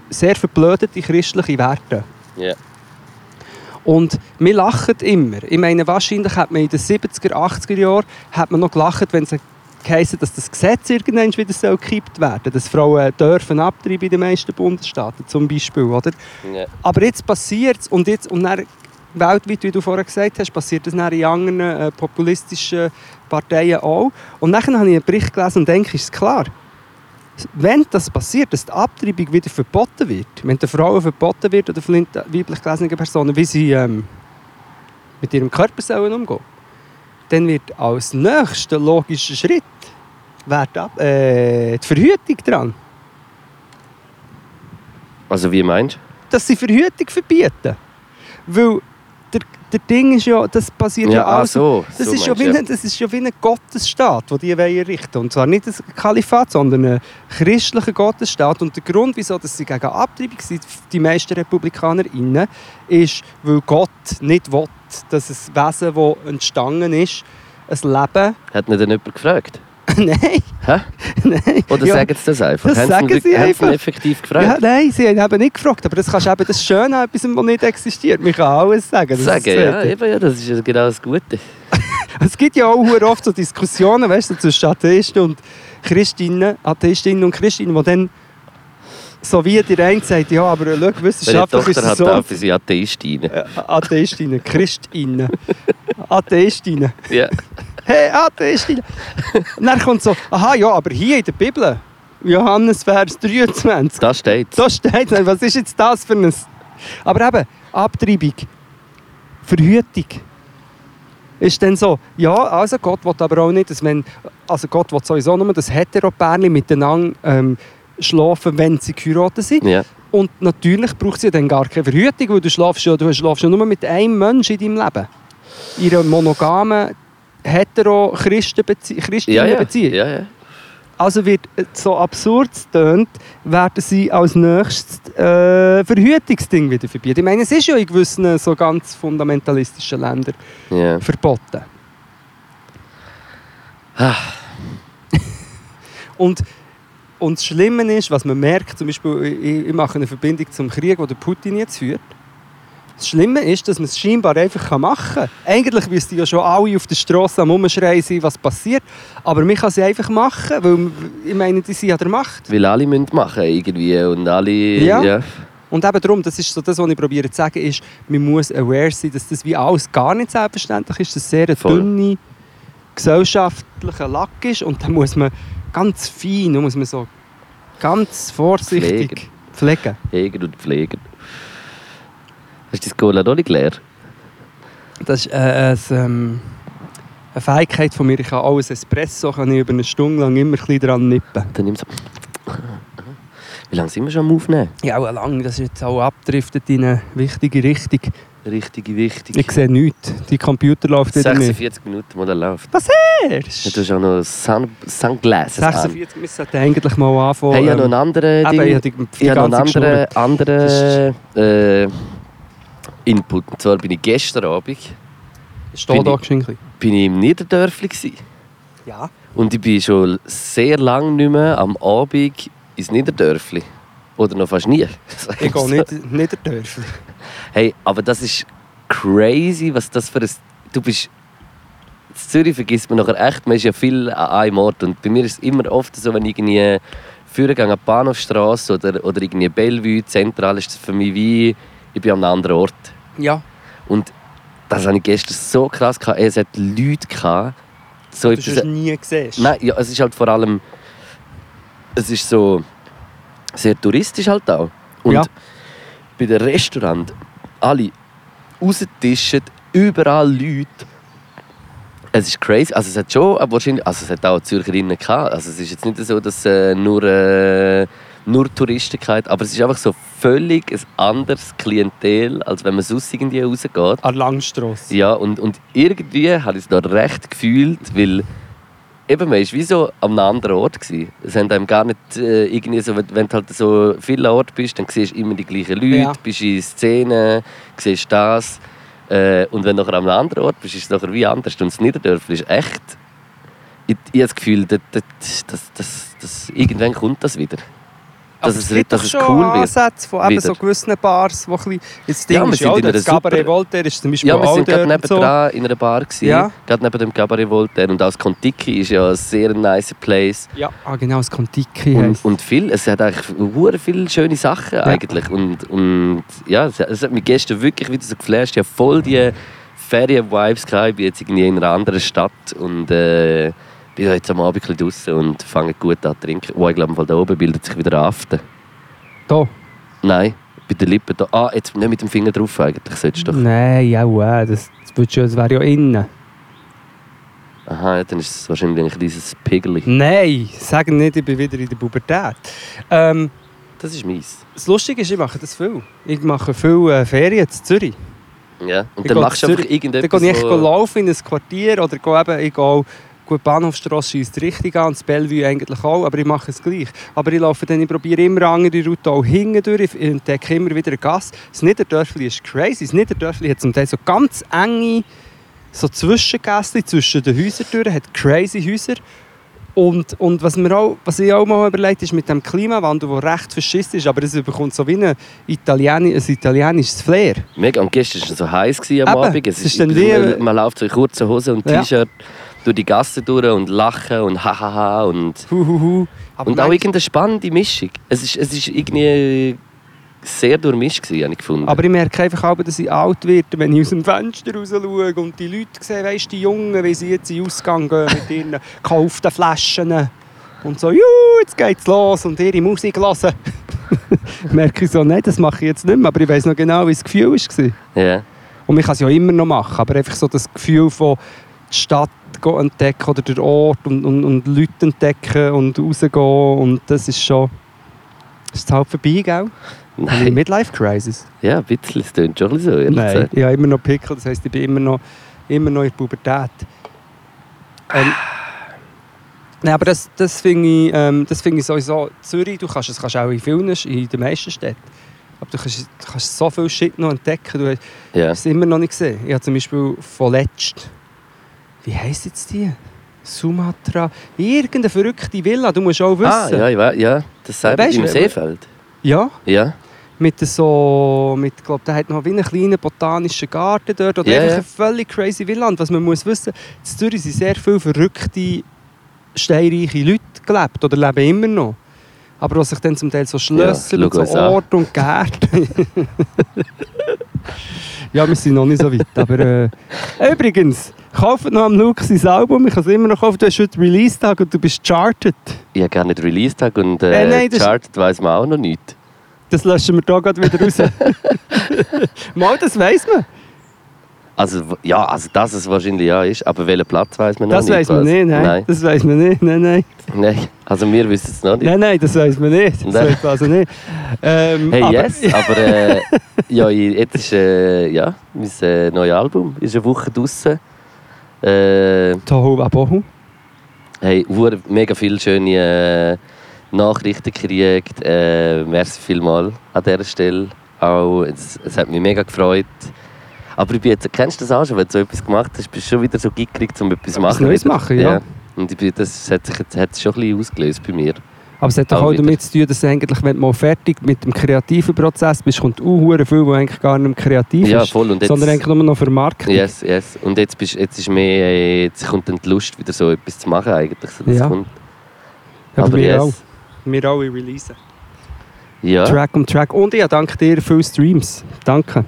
sehr verblödete christliche Werte. Ja. Und wir lachen immer. Ich meine, wahrscheinlich hat man in den 70er, 80er Jahren hat man noch gelacht, wenn es geheißen, dass das Gesetz irgendwann wieder so gekippt werden dass Frauen dürfen abtreiben in den meisten Bundesstaaten zum Beispiel, oder? ja. Aber jetzt passiert es und jetzt und dann, weltweit, wie du vorher gesagt hast, passiert das dann in anderen äh, populistischen Parteien auch. Und dann habe ich einen Bericht gelesen und denke, ist klar, wenn das passiert, dass die Abtreibung wieder verboten wird, wenn den Frauen verboten wird oder von weiblich gelesenen Personen, wie sie ähm, mit ihrem Körper sollen umgehen dann wird als nächster logischer Schritt die, Ab- äh, die Verhütung dran. Also wie meinst du? dass sie Verhütung verbieten. Weil der, der Ding ist ja, das passiert ja, Ja, ah, alles. so. Das, so ist ja wie ein, das ist ja wie ein Gottesstaat, den die wollen errichten Und zwar nicht ein Kalifat, sondern ein christlicher Gottesstaat. Und der Grund, wieso dass sie gegen Abtreibung sind, die meisten RepublikanerInnen, ist, weil Gott nicht will, dass ein Wesen, das entstanden ist, ein Leben... Hat nicht jemand gefragt? nein, Hä? nein. Oder Ja. sagen sie das einfach? Das Haben sagen sie haben einfach. effektiv Ja, gefragt? nein, sie haben eben nicht gefragt. Aber das kannst du eben das Schöne an etwas, das nicht existiert. Man kann alles sagen. Das Sagen, ist ja, eben, ja, das ist ja genau das Gute. Es gibt ja auch oft so Diskussionen weißt du, zwischen Atheisten und Christinnen, Atheistinnen und Christinnen, die dann so wie der eine sagt, ja, aber schau, Meine wissenschaftlich ist Tochter es hat so. auch für sie Atheistinnen. Äh, Atheistinnen, Christinnen, Atheistinnen. Ja. Hey, Atheistinnen. Und dann kommt so, aha, ja, aber hier in der Bibel, Johannes Vers 23, Da steht da steht es, was ist jetzt das für ein... Aber eben, Abtreibung, Verhütung, ist dann so, ja, also Gott will aber auch nicht, dass wenn, also Gott will sowieso nur, dass Heteropärchen miteinander ähm, schlafen, wenn sie geheiratet sind. Ja. Und natürlich braucht sie dann gar keine Verhütung, weil du schlafst ja, du schlafst ja nur mit einem Menschen in deinem Leben. In einer monogamen hetero-Christen-Beziehung. Ja, ja. Beziehung. ja, ja. Also wird äh, so absurd tönt, werden sie als nächstes äh, Verhütungsding wieder verbieten. Ich meine, es ist ja in gewissen so ganz fundamentalistischen Ländern ja. verboten. Ah. Und, und das Schlimme ist, was man merkt, zum Beispiel, ich, ich mache eine Verbindung zum Krieg, den der Putin jetzt führt. Das Schlimme ist, dass man es scheinbar einfach machen kann. Eigentlich müssten ja schon alle auf der Straße am Umschreien sein, was passiert. Aber man kann sie einfach machen, weil ich meine, die sind an der Macht. Weil alle müssen machen irgendwie und alle... Ja. ja. Und eben darum, das ist so das, was ich probiere zu sagen, ist, man muss aware sein, dass das wie alles gar nicht selbstverständlich ist, dass es sehr ein Voll. dünne gesellschaftlicher Lack ist und da muss man ganz fein, muss man so ganz vorsichtig pflegen. Jäger und Pfleger. Hast du die Cola noch nicht leer? Das ist äh, ein, ähm, eine Fähigkeit von mir. Ich kann alles Espresso kann ich über eine Stunde lang immer ein bisschen dran nippen. Dann nimm so. Wie lange sind wir schon am Aufnehmen? Ja, auch lang, das ist jetzt auch abdriftet in eine wichtige Richtung. Richtig wichtig. Ich sehe nichts. Die Computer läuft wieder nicht. 46 Minuten, wo der läuft. Erst. Ja, du hast auch noch Sun Sunglasses an. 46, wir sollten eigentlich mal anfangen. Hey, ich habe noch einen anderen eben, Ding. ich habe die, die Ich habe noch einen anderen, anderen äh, Input. Und zwar bin ich gestern Abend Steh bin da ein bin ich im Niederdörfli. Gewesen. Ja. Und ich bin schon sehr lange nicht mehr am Abend ins Niederdörfli. Oder noch fast nie. Ich gehe nicht, nicht der Dörfli. Hey, aber das ist crazy, was das für ein... Du bist... In Zürich vergisst man nachher echt, man ist ja viel an einem Ort. Und bei mir ist es immer oft so, wenn ich irgendwie führen gehe an die Bahnhofstrasse oder, oder irgendwie Bellevue, zentral, ist das für mich wie... Ich bin an einem anderen Ort. Ja. Und das habe ich gestern so krass gehabt. Es hat Leute gehabt, so Du hast es nie gesehen. Nein, ja, es ist halt vor allem. Es ist so. sehr touristisch halt auch. Und Ja. bei den Restaurants, alle raustischen, überall Leute. Es ist crazy. Also es hat schon, aber wahrscheinlich, also es hat auch Zürcherinnen gehabt. Also es ist jetzt nicht so, dass äh, nur, äh, nur Touristen gehabt, aber es ist einfach so völlig ein anderes Klientel, als wenn man sonst irgendwie rausgeht. An Langstrasse. Ja, und, und irgendwie habe ich es da recht gefühlt, weil eben, man war wie so an einem anderen Ort. Gewesen. Es haben einem gar nicht äh, irgendwie so, wenn, du halt so viele Orte bist, dann siehst du immer die gleichen Leute, Ja. bist in Szenen, siehst das. Äh, und wenn du nachher an einem anderen Ort bist, ist es nachher wie anders. Und das Niederdörfli ist echt... Ich, ich habe das Gefühl, dass, dass, dass, dass, irgendwann kommt das wieder. Aber Dass es dass doch es schon cool wird. Ansätze von eben so gewissen Bars, die ein bisschen... Jetzt Ja, Ding wir ist sind ja auch in einer das Cabaret Voltaire ist zum Beispiel Ja, wir sind gerade und so. in einer Bar. Gewesen, Ja. Gerade neben dem Cabaret Voltaire. Und auch das Contiki ist ja ein sehr nice Place. Ja, ah, genau, das Contiki Und, und viel, es hat eigentlich hure viele schöne Sachen eigentlich. Und, und ja, es, es hat mich gestern wirklich wieder so geflasht. Ich habe voll die Ferien-Vibes gehabt. Ich bin jetzt irgendwie in einer anderen Stadt und äh, bin jetzt am Abend ein draussen und fange gut an zu trinken. Oh, ich glaube, da oben bildet sich wieder Aften. Da. Nein, bei den Lippen da. Ah, jetzt nicht mit dem Finger drauf eigentlich, solltest du doch. Nein, ja, äh, das, das, du- das wäre ja innen. Aha, ja, dann ist es wahrscheinlich ein kleines Pigeli. Nein, sag nicht, ich bin wieder in der Pubertät. Ähm, Das ist meins. das Lustige ist, ich mache das viel. Ich mache viel äh, Ferien in Zürich. Ja. Und Ich dann machst du zu einfach irgendetwas, Dann gehe ich wo- laufen in ein Quartier oder gehe eben, ich gehe gut Bahnhofstrasse scheisst richtig an, das Bellevue eigentlich auch, aber ich mache es gleich. Aber ich laufe dann, ich probiere immer andere Route auch hinten durch, ich entdecke immer wieder eine Gasse. Das Niederdörfli ist crazy, das Niederdörfli hat zum Teil so ganz enge so Zwischengäste zwischen den Häusern hat crazy Häuser. Und, und was, mir auch, was ich auch mal überlegt ist mit dem Klimawandel, der recht verschissen ist, aber es bekommt so wie ein, Italien, ein italienisches Flair. Mega. Und gestern war es so heiß am Eben, Abend. Es es ist dann wie- man, man läuft so in kurzen Hosen und Ja. T-Shirt durch die Gasse durch und lachen und hahaha und, Huhuhu. Aber und auch manchmal- irgendeine spannende Mischung. Es ist, es ist irgendwie sehr durchmischt gewesen, habe ich gefunden. Aber ich merke einfach auch, dass ich alt werde, wenn ich aus dem Fenster raus schaue und die Leute sehe, weißt, die Jungen, wie sie jetzt in den Ausgang gehen mit ihren gekauften Flaschen und so, juhu, jetzt geht's los und ihre Musik hören. merke ich so, nein, das mache ich jetzt nicht mehr, aber ich weiß noch genau, wie das Gefühl war. ja. Und man kann es ja immer noch machen, aber einfach so das Gefühl von die Stadt entdecken oder den Ort und, und, und Leute entdecken und rausgehen und das ist schon... Ist es halt vorbei, gell? Nein. Midlife-Crisis? Ja, ein bisschen. Es klingt schon so, ehrlich Nein, gesagt. ich habe immer noch Pickel, das heisst, ich bin immer noch, immer noch in der Pubertät. Ähm, Nein, aber das, das finde ich, ähm, das finde ich sowieso, Zürich, du kannst es kannst auch in vielen, in den meisten Städten, aber du kannst, du kannst so viel Shit noch entdecken, du hast Ja. es immer noch nicht gesehen. Ich habe zum Beispiel von letzt, wie heisst jetzt die? Sumatra, irgendeine verrückte Villa, du musst auch wissen. Ah, ja, ich weiß, ja. Das sagt Weißt im Seefeld. ja Ja. mit so, mit, glaub, der hat noch wie einen kleinen botanischen Garten dort oder Ja, einfach ja. eine völlig crazy Villa. Und was man muss wissen, in Zürich sind sehr viele verrückte, steinreiche Leute gelebt oder leben immer noch. Aber was sich dann zum Teil so Schlösser Ja, und so. Orte und Gärten. ja, wir sind noch nicht so weit. Aber äh, übrigens, kauft noch am Luke sein Album. Ich kann es immer noch kaufen. Du hast heute Release-Tag und du bist charted. Ich habe nicht Release-Tag und Äh, äh, nein, Charted weiss man auch noch nicht. Das löschen wir hier gerade wieder raus. Mal, das weiss man. Also, ja, also dass es wahrscheinlich ja ist, aber welchen Platz weiss man noch Das nicht. weiß man was. nicht, nein. Nein. Das weiß man nicht, nein, nein. Nein, also wir wissen es noch nicht. Nein, nein, das weiß man nicht. Das Nein. weiß man also nicht. Ähm, Hey, aber, yes, aber äh, ja, jetzt ist äh, ja, mein äh, neues Album ist eine Woche draußen. Äh, Tohu Wabohu. hey, mega viele schöne äh, Nachrichten gekriegt. Äh, merci vielmal an dieser Stelle. Auch, es, es hat mich mega gefreut. Aber ich bin jetzt, kennst du das auch schon, wenn du so etwas gemacht hast, bist du schon wieder so gickrig, um etwas zu machen. Neues machen, ja. Und ich bin, das hat sich jetzt hat schon ein bisschen ausgelöst bei mir. Aber es hat doch Auch wieder. damit zu tun, dass eigentlich, wenn du mal fertig mit dem kreativen Prozess bist, kommt auch viel, was eigentlich gar nicht mehr kreativ Ja, ist. voll. Und jetzt, sondern eigentlich nur noch Vermarktung. Yes, yes. Und jetzt, bist, jetzt ist mehr, jetzt kommt dann die Lust, wieder so etwas zu machen eigentlich. So, Ja. kommt. Ja, bei Aber mir yes. auch. Wir alle releasen. Ja. Track um Track. Und ich danke dir für Streams. Danke.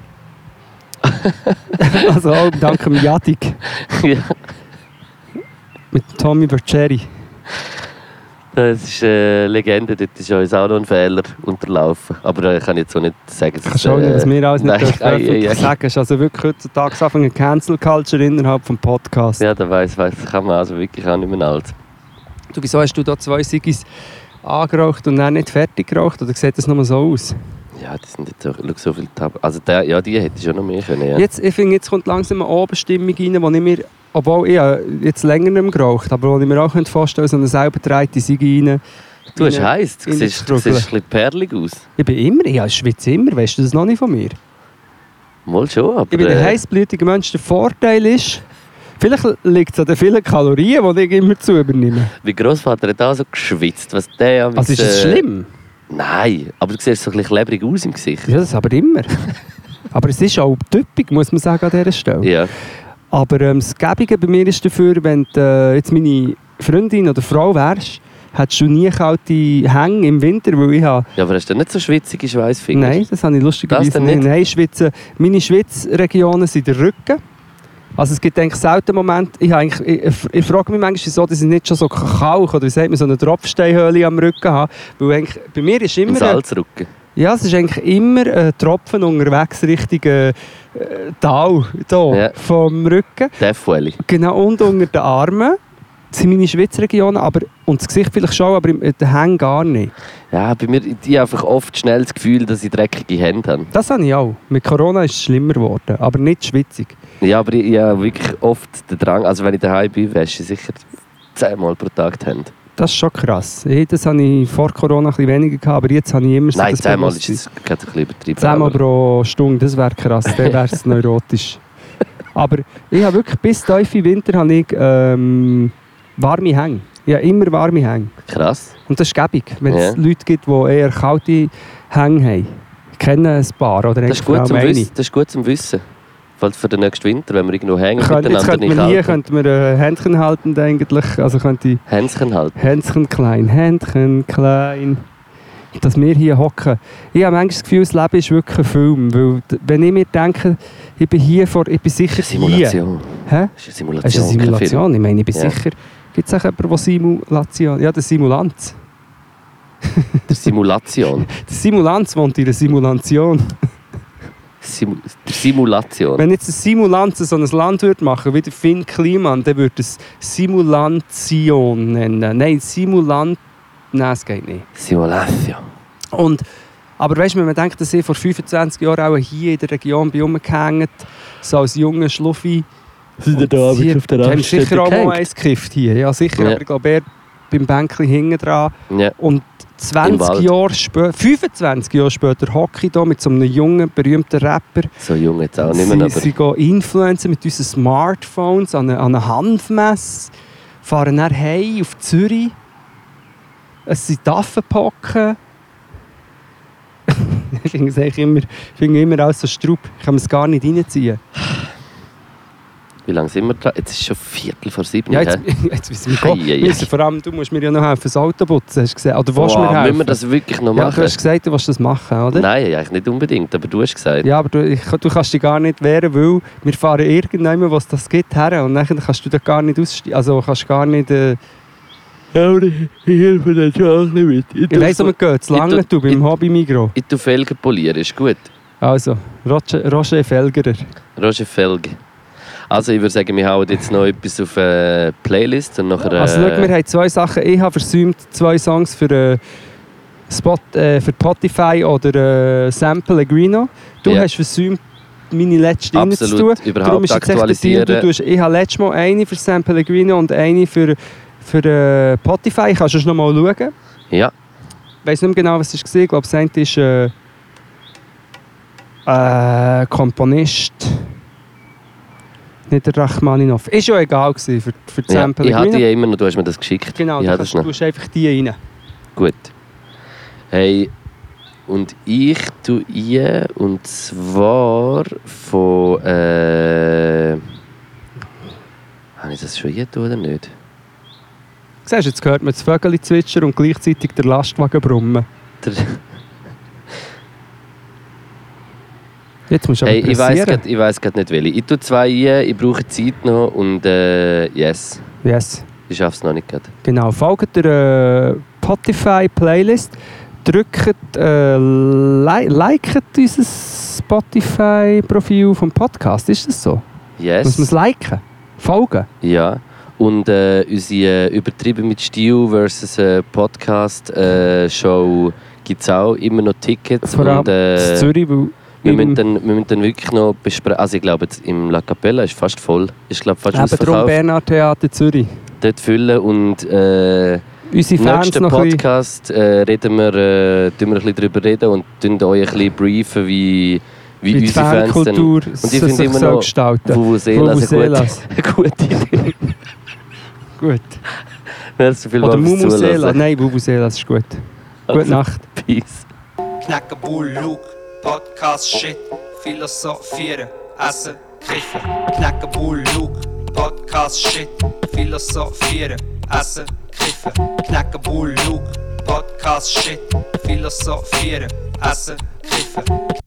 also auch danke dem Jadik ja. mit Tommy Verceri. Das ist eine Legende, dort ist uns auch noch ein Fehler unterlaufen. Aber äh, ich kann jetzt so nicht sagen, dass du auch nicht, dass wir alles nicht nein, öffentlich ei. sagen. Es ist also wirklich heutzutage anfangen Cancel Culture innerhalb des Podcasts. Ja, da weiss, weiss, kann man also wirklich auch nicht mehr alt. Du, wieso hast du da zwei Siggis angeraucht und dann nicht fertig geraucht? Oder sieht das nur so aus? Ja, das sind jetzt so, schau, so viele Tab Also der, ja, die hätte ich schon noch mehr können, ja. Jetzt, ich finde, jetzt kommt langsam eine Oberstimmung rein, wo ich mir, obwohl ich habe jetzt länger nicht mehr geraucht aber wo ich mir auch vorstellen könnte, so eine selber dreite Siggi rein. Du hast heiß, du siehst, die du siehst ein bisschen perlig aus. Ich bin immer, ich schwitze immer, weißt du das noch nicht von mir? Mal schon, aber... Ich bin ein äh, heißblütiger Mensch. Der Vorteil ist, vielleicht liegt es an den vielen Kalorien, die ich immer zu übernehme. Mein Großvater hat auch so geschwitzt, was der... Also ist das äh, schlimm? Nein, aber du siehst so ein bisschen klebrig aus im Gesicht. Ja, das aber immer. aber es ist auch typisch, muss man sagen, an dieser Stelle. Ja. Aber ähm, das Gäbige bei mir ist dafür, wenn du äh, jetzt meine Freundin oder Frau wärst, hättest du nie kalte Hänge im Winter, weil ich habe... ja, aber hast du nicht so schwitzige Schweißfinger? Nein, das habe ich lustigerweise nicht. Nein, Schwitze, meine Schwitzregionen sind der Rücken. Also es gibt eigentlich selten Momente, ich, ich, ich, ich frage mich manchmal, wieso dass ich nicht schon so Kalk oder wie sagt man, so eine Tropfsteinhöhle am Rücken habe. Weil eigentlich, bei mir ist Im immer... ein- Salzrücken. Ja, es ist eigentlich immer ein Tropfen unterwegs Richtung äh, Tal hier, Ja. vom Rücken. Death Valley. Genau, und unter den Armen. Das sind meine Schwitzregionen, aber, und das Gesicht vielleicht schon, aber im- den Hängen gar nicht. Ja, bei mir, ich habe einfach oft schnell das Gefühl, dass ich dreckige Hände habe. Das habe ich auch. Mit Corona ist es schlimmer geworden, aber nicht schwitzig. Ja, aber ich, ich habe wirklich oft den Drang, also wenn ich daheim bin, wäsche ich sicher zehnmal pro Tag die Hände. Das ist schon krass. Das habe ich vor Corona ein bisschen weniger gehabt, aber jetzt habe ich immer so Nein, zehnmal ist es gerade ein bisschen übertrieben. Zehnmal pro Stunde, das wäre krass, dann wäre es neurotisch. Aber ich habe wirklich bis tief im Winter habe ich, ähm, warme Hänge. Ich habe immer warme Hänge. Krass. Und das ist gäbig, wenn es Ja. Leute gibt, die eher kalte Hänge haben. Ich kenne ein paar oder Das ist, gut zum. Wissen. das ist gut zum Wissen. Falls für den nächsten Winter, wenn wir irgendwo hängen jetzt miteinander könnte nicht man hier halten. könnte man äh, Händchen halten eigentlich. Also könnte Händchen halten. Händchen klein, Händchen klein. Dass wir hier hocken. Ich habe manchmal das Gefühl, das Leben ist wirklich ein Film. Weil, wenn ich mir denke, ich bin hier vor, ich bin sicher Das ist eine hier. Simulation. Hä? Das ist eine Es ist Simulation. eine. Simulation. Ich meine, ich bin Ja. sicher. Gibt es auch jemanden, der Simulation. Ja, der Simulanz. Der Simulation. Der Simulanz wohnt in einer Simulation. Simu der Simulation. Wenn jetzt ein Simulanz so ein Land würde machen, wie der Finn Kliman, dann würde es Simulation nennen. Nein, Simulant. Nein, es geht nicht. Simulation. Und, aber weißt du, wenn man denkt, dass ich vor 25 Jahren auch hier in der Region bin rumgehängt, so als junger Schluffi. Sind Und hier haben sicher auch mal eins gekifft hier. Ja, sicher, Ja. aber ich glaube, er beim Bänkchen hinten dran. Ja. Und 20 Wald. Jahre später, 25 Jahre später hocke ich hier mit so einem jungen, berühmten Rapper. So jung jetzt auch nicht mehr, aber sie gehen Influencer mit unseren Smartphones an eine, an eine Hanfmesse, fahren dann heim auf Zürich. Es sind Affenpocken. ich finde es immer, ich finde immer alles so Strupp. Ich kann es gar nicht reinziehen. Wie lange sind wir dran? Jetzt ist schon Viertel vor sieben. Ja, jetzt, jetzt müssen wir müssen vor allem, du musst mir ja noch helfen, das Auto putzen, hast du gesagt. Oder willst du mir helfen? müssen wir das wirklich noch ja, machen? du hast gesagt, du willst das machen, oder? Nein, eigentlich nicht unbedingt, aber du hast gesagt. Ja, aber du, ich, du kannst dich gar nicht wehren, weil wir fahren irgendjemand, was das gibt, her und dann kannst du da gar nicht aussteigen. Also kannst gar nicht... Äh, Ja, aber ich helfe dir schon auch nicht mit. Ich, ich weiss, wo wir gehen, zu lange du beim ich- Hobby Migro. Ich tue Felgen polieren, ist gut. Also, Roger, Roger Felgerer. Roger Felge. Also ich würde sagen, wir hauen jetzt noch etwas auf eine Playlist und nachher... Also äh, schau, wir haben zwei Sachen. Ich habe versäumt, zwei Songs für, äh, Spot, äh, für Spotify oder äh, Sample Agrino. Du Ja. hast versäumt, meine letzte rein zu Absolut, tun. überhaupt Darum ist jetzt echt der Deal, aktualisieren. du tust, ich habe letztes Mal eine für Sample Agrino und eine für, für äh, Spotify. Kannst du noch mal schauen? Ja, Ich weiß nicht mehr genau, was es war. Ich glaube, das eine ist äh, äh, Komponist. Nicht der Rachmaninov. Ist ja egal gewesen für, für die ja. Sample ich hatte die ja immer noch, du hast mir das geschickt. Genau, ich du kannst, tust einfach die rein. Gut. Hey, und ich tue ein, und zwar von... Äh, habe ich das schon hier oder nicht? Siehst du, jetzt hört man das Vögel zwitschern und gleichzeitig der Lastwagen brummen. Der, Jetzt musst du aber hey, ich weiß grad- ich weiß gerade nicht welche. Ich tue zwei ein, ich brauche Zeit noch und äh, yes, Yes, ich schaffe es noch nicht gerade. genau. Folgt der äh, Spotify-Playlist. Drückt, äh, li liket unser Spotify-Profil vom Podcast. Ist das so? Yes. Muss man es liken? Folgen? Ja. Und äh, unsere äh, Übertrieben mit Stil versus äh, Podcast äh, Show gibt es auch immer noch Tickets. Vor allem und, äh, Zürich, weil wir, müssen dann, wir müssen dann wirklich noch besprechen. Also ich glaube, jetzt im La Capella ist fast voll. Ist glaube fast eben darum ausverkauft. Bernhard Theater Zürich. Dort füllen und äh, Unsere im Fans nächsten. Podcast äh, reden wir, äh, wir ein bisschen darüber reden und tun euch ein bisschen briefen, wie, wie, wie die unsere Fans dann Fankultur ich finde immer soll noch gestalten gute, Vuvuzelas. eine gute Idee. Gut. Merci Oder vielmals fürs Mumusela. Nein, Vuvuzelas ist gut. Gute Also, Nacht. Peace. Knacken Bull, Luke, Podcast, Shit, Philosophieren, Essen, Kiffen. Knacken Bull, Luke, Podcast, Shit, Philosophieren, Essen, Kiffen. Knacken Bull, Luke, Podcast, Shit, Philosophieren, Essen, Kiffen.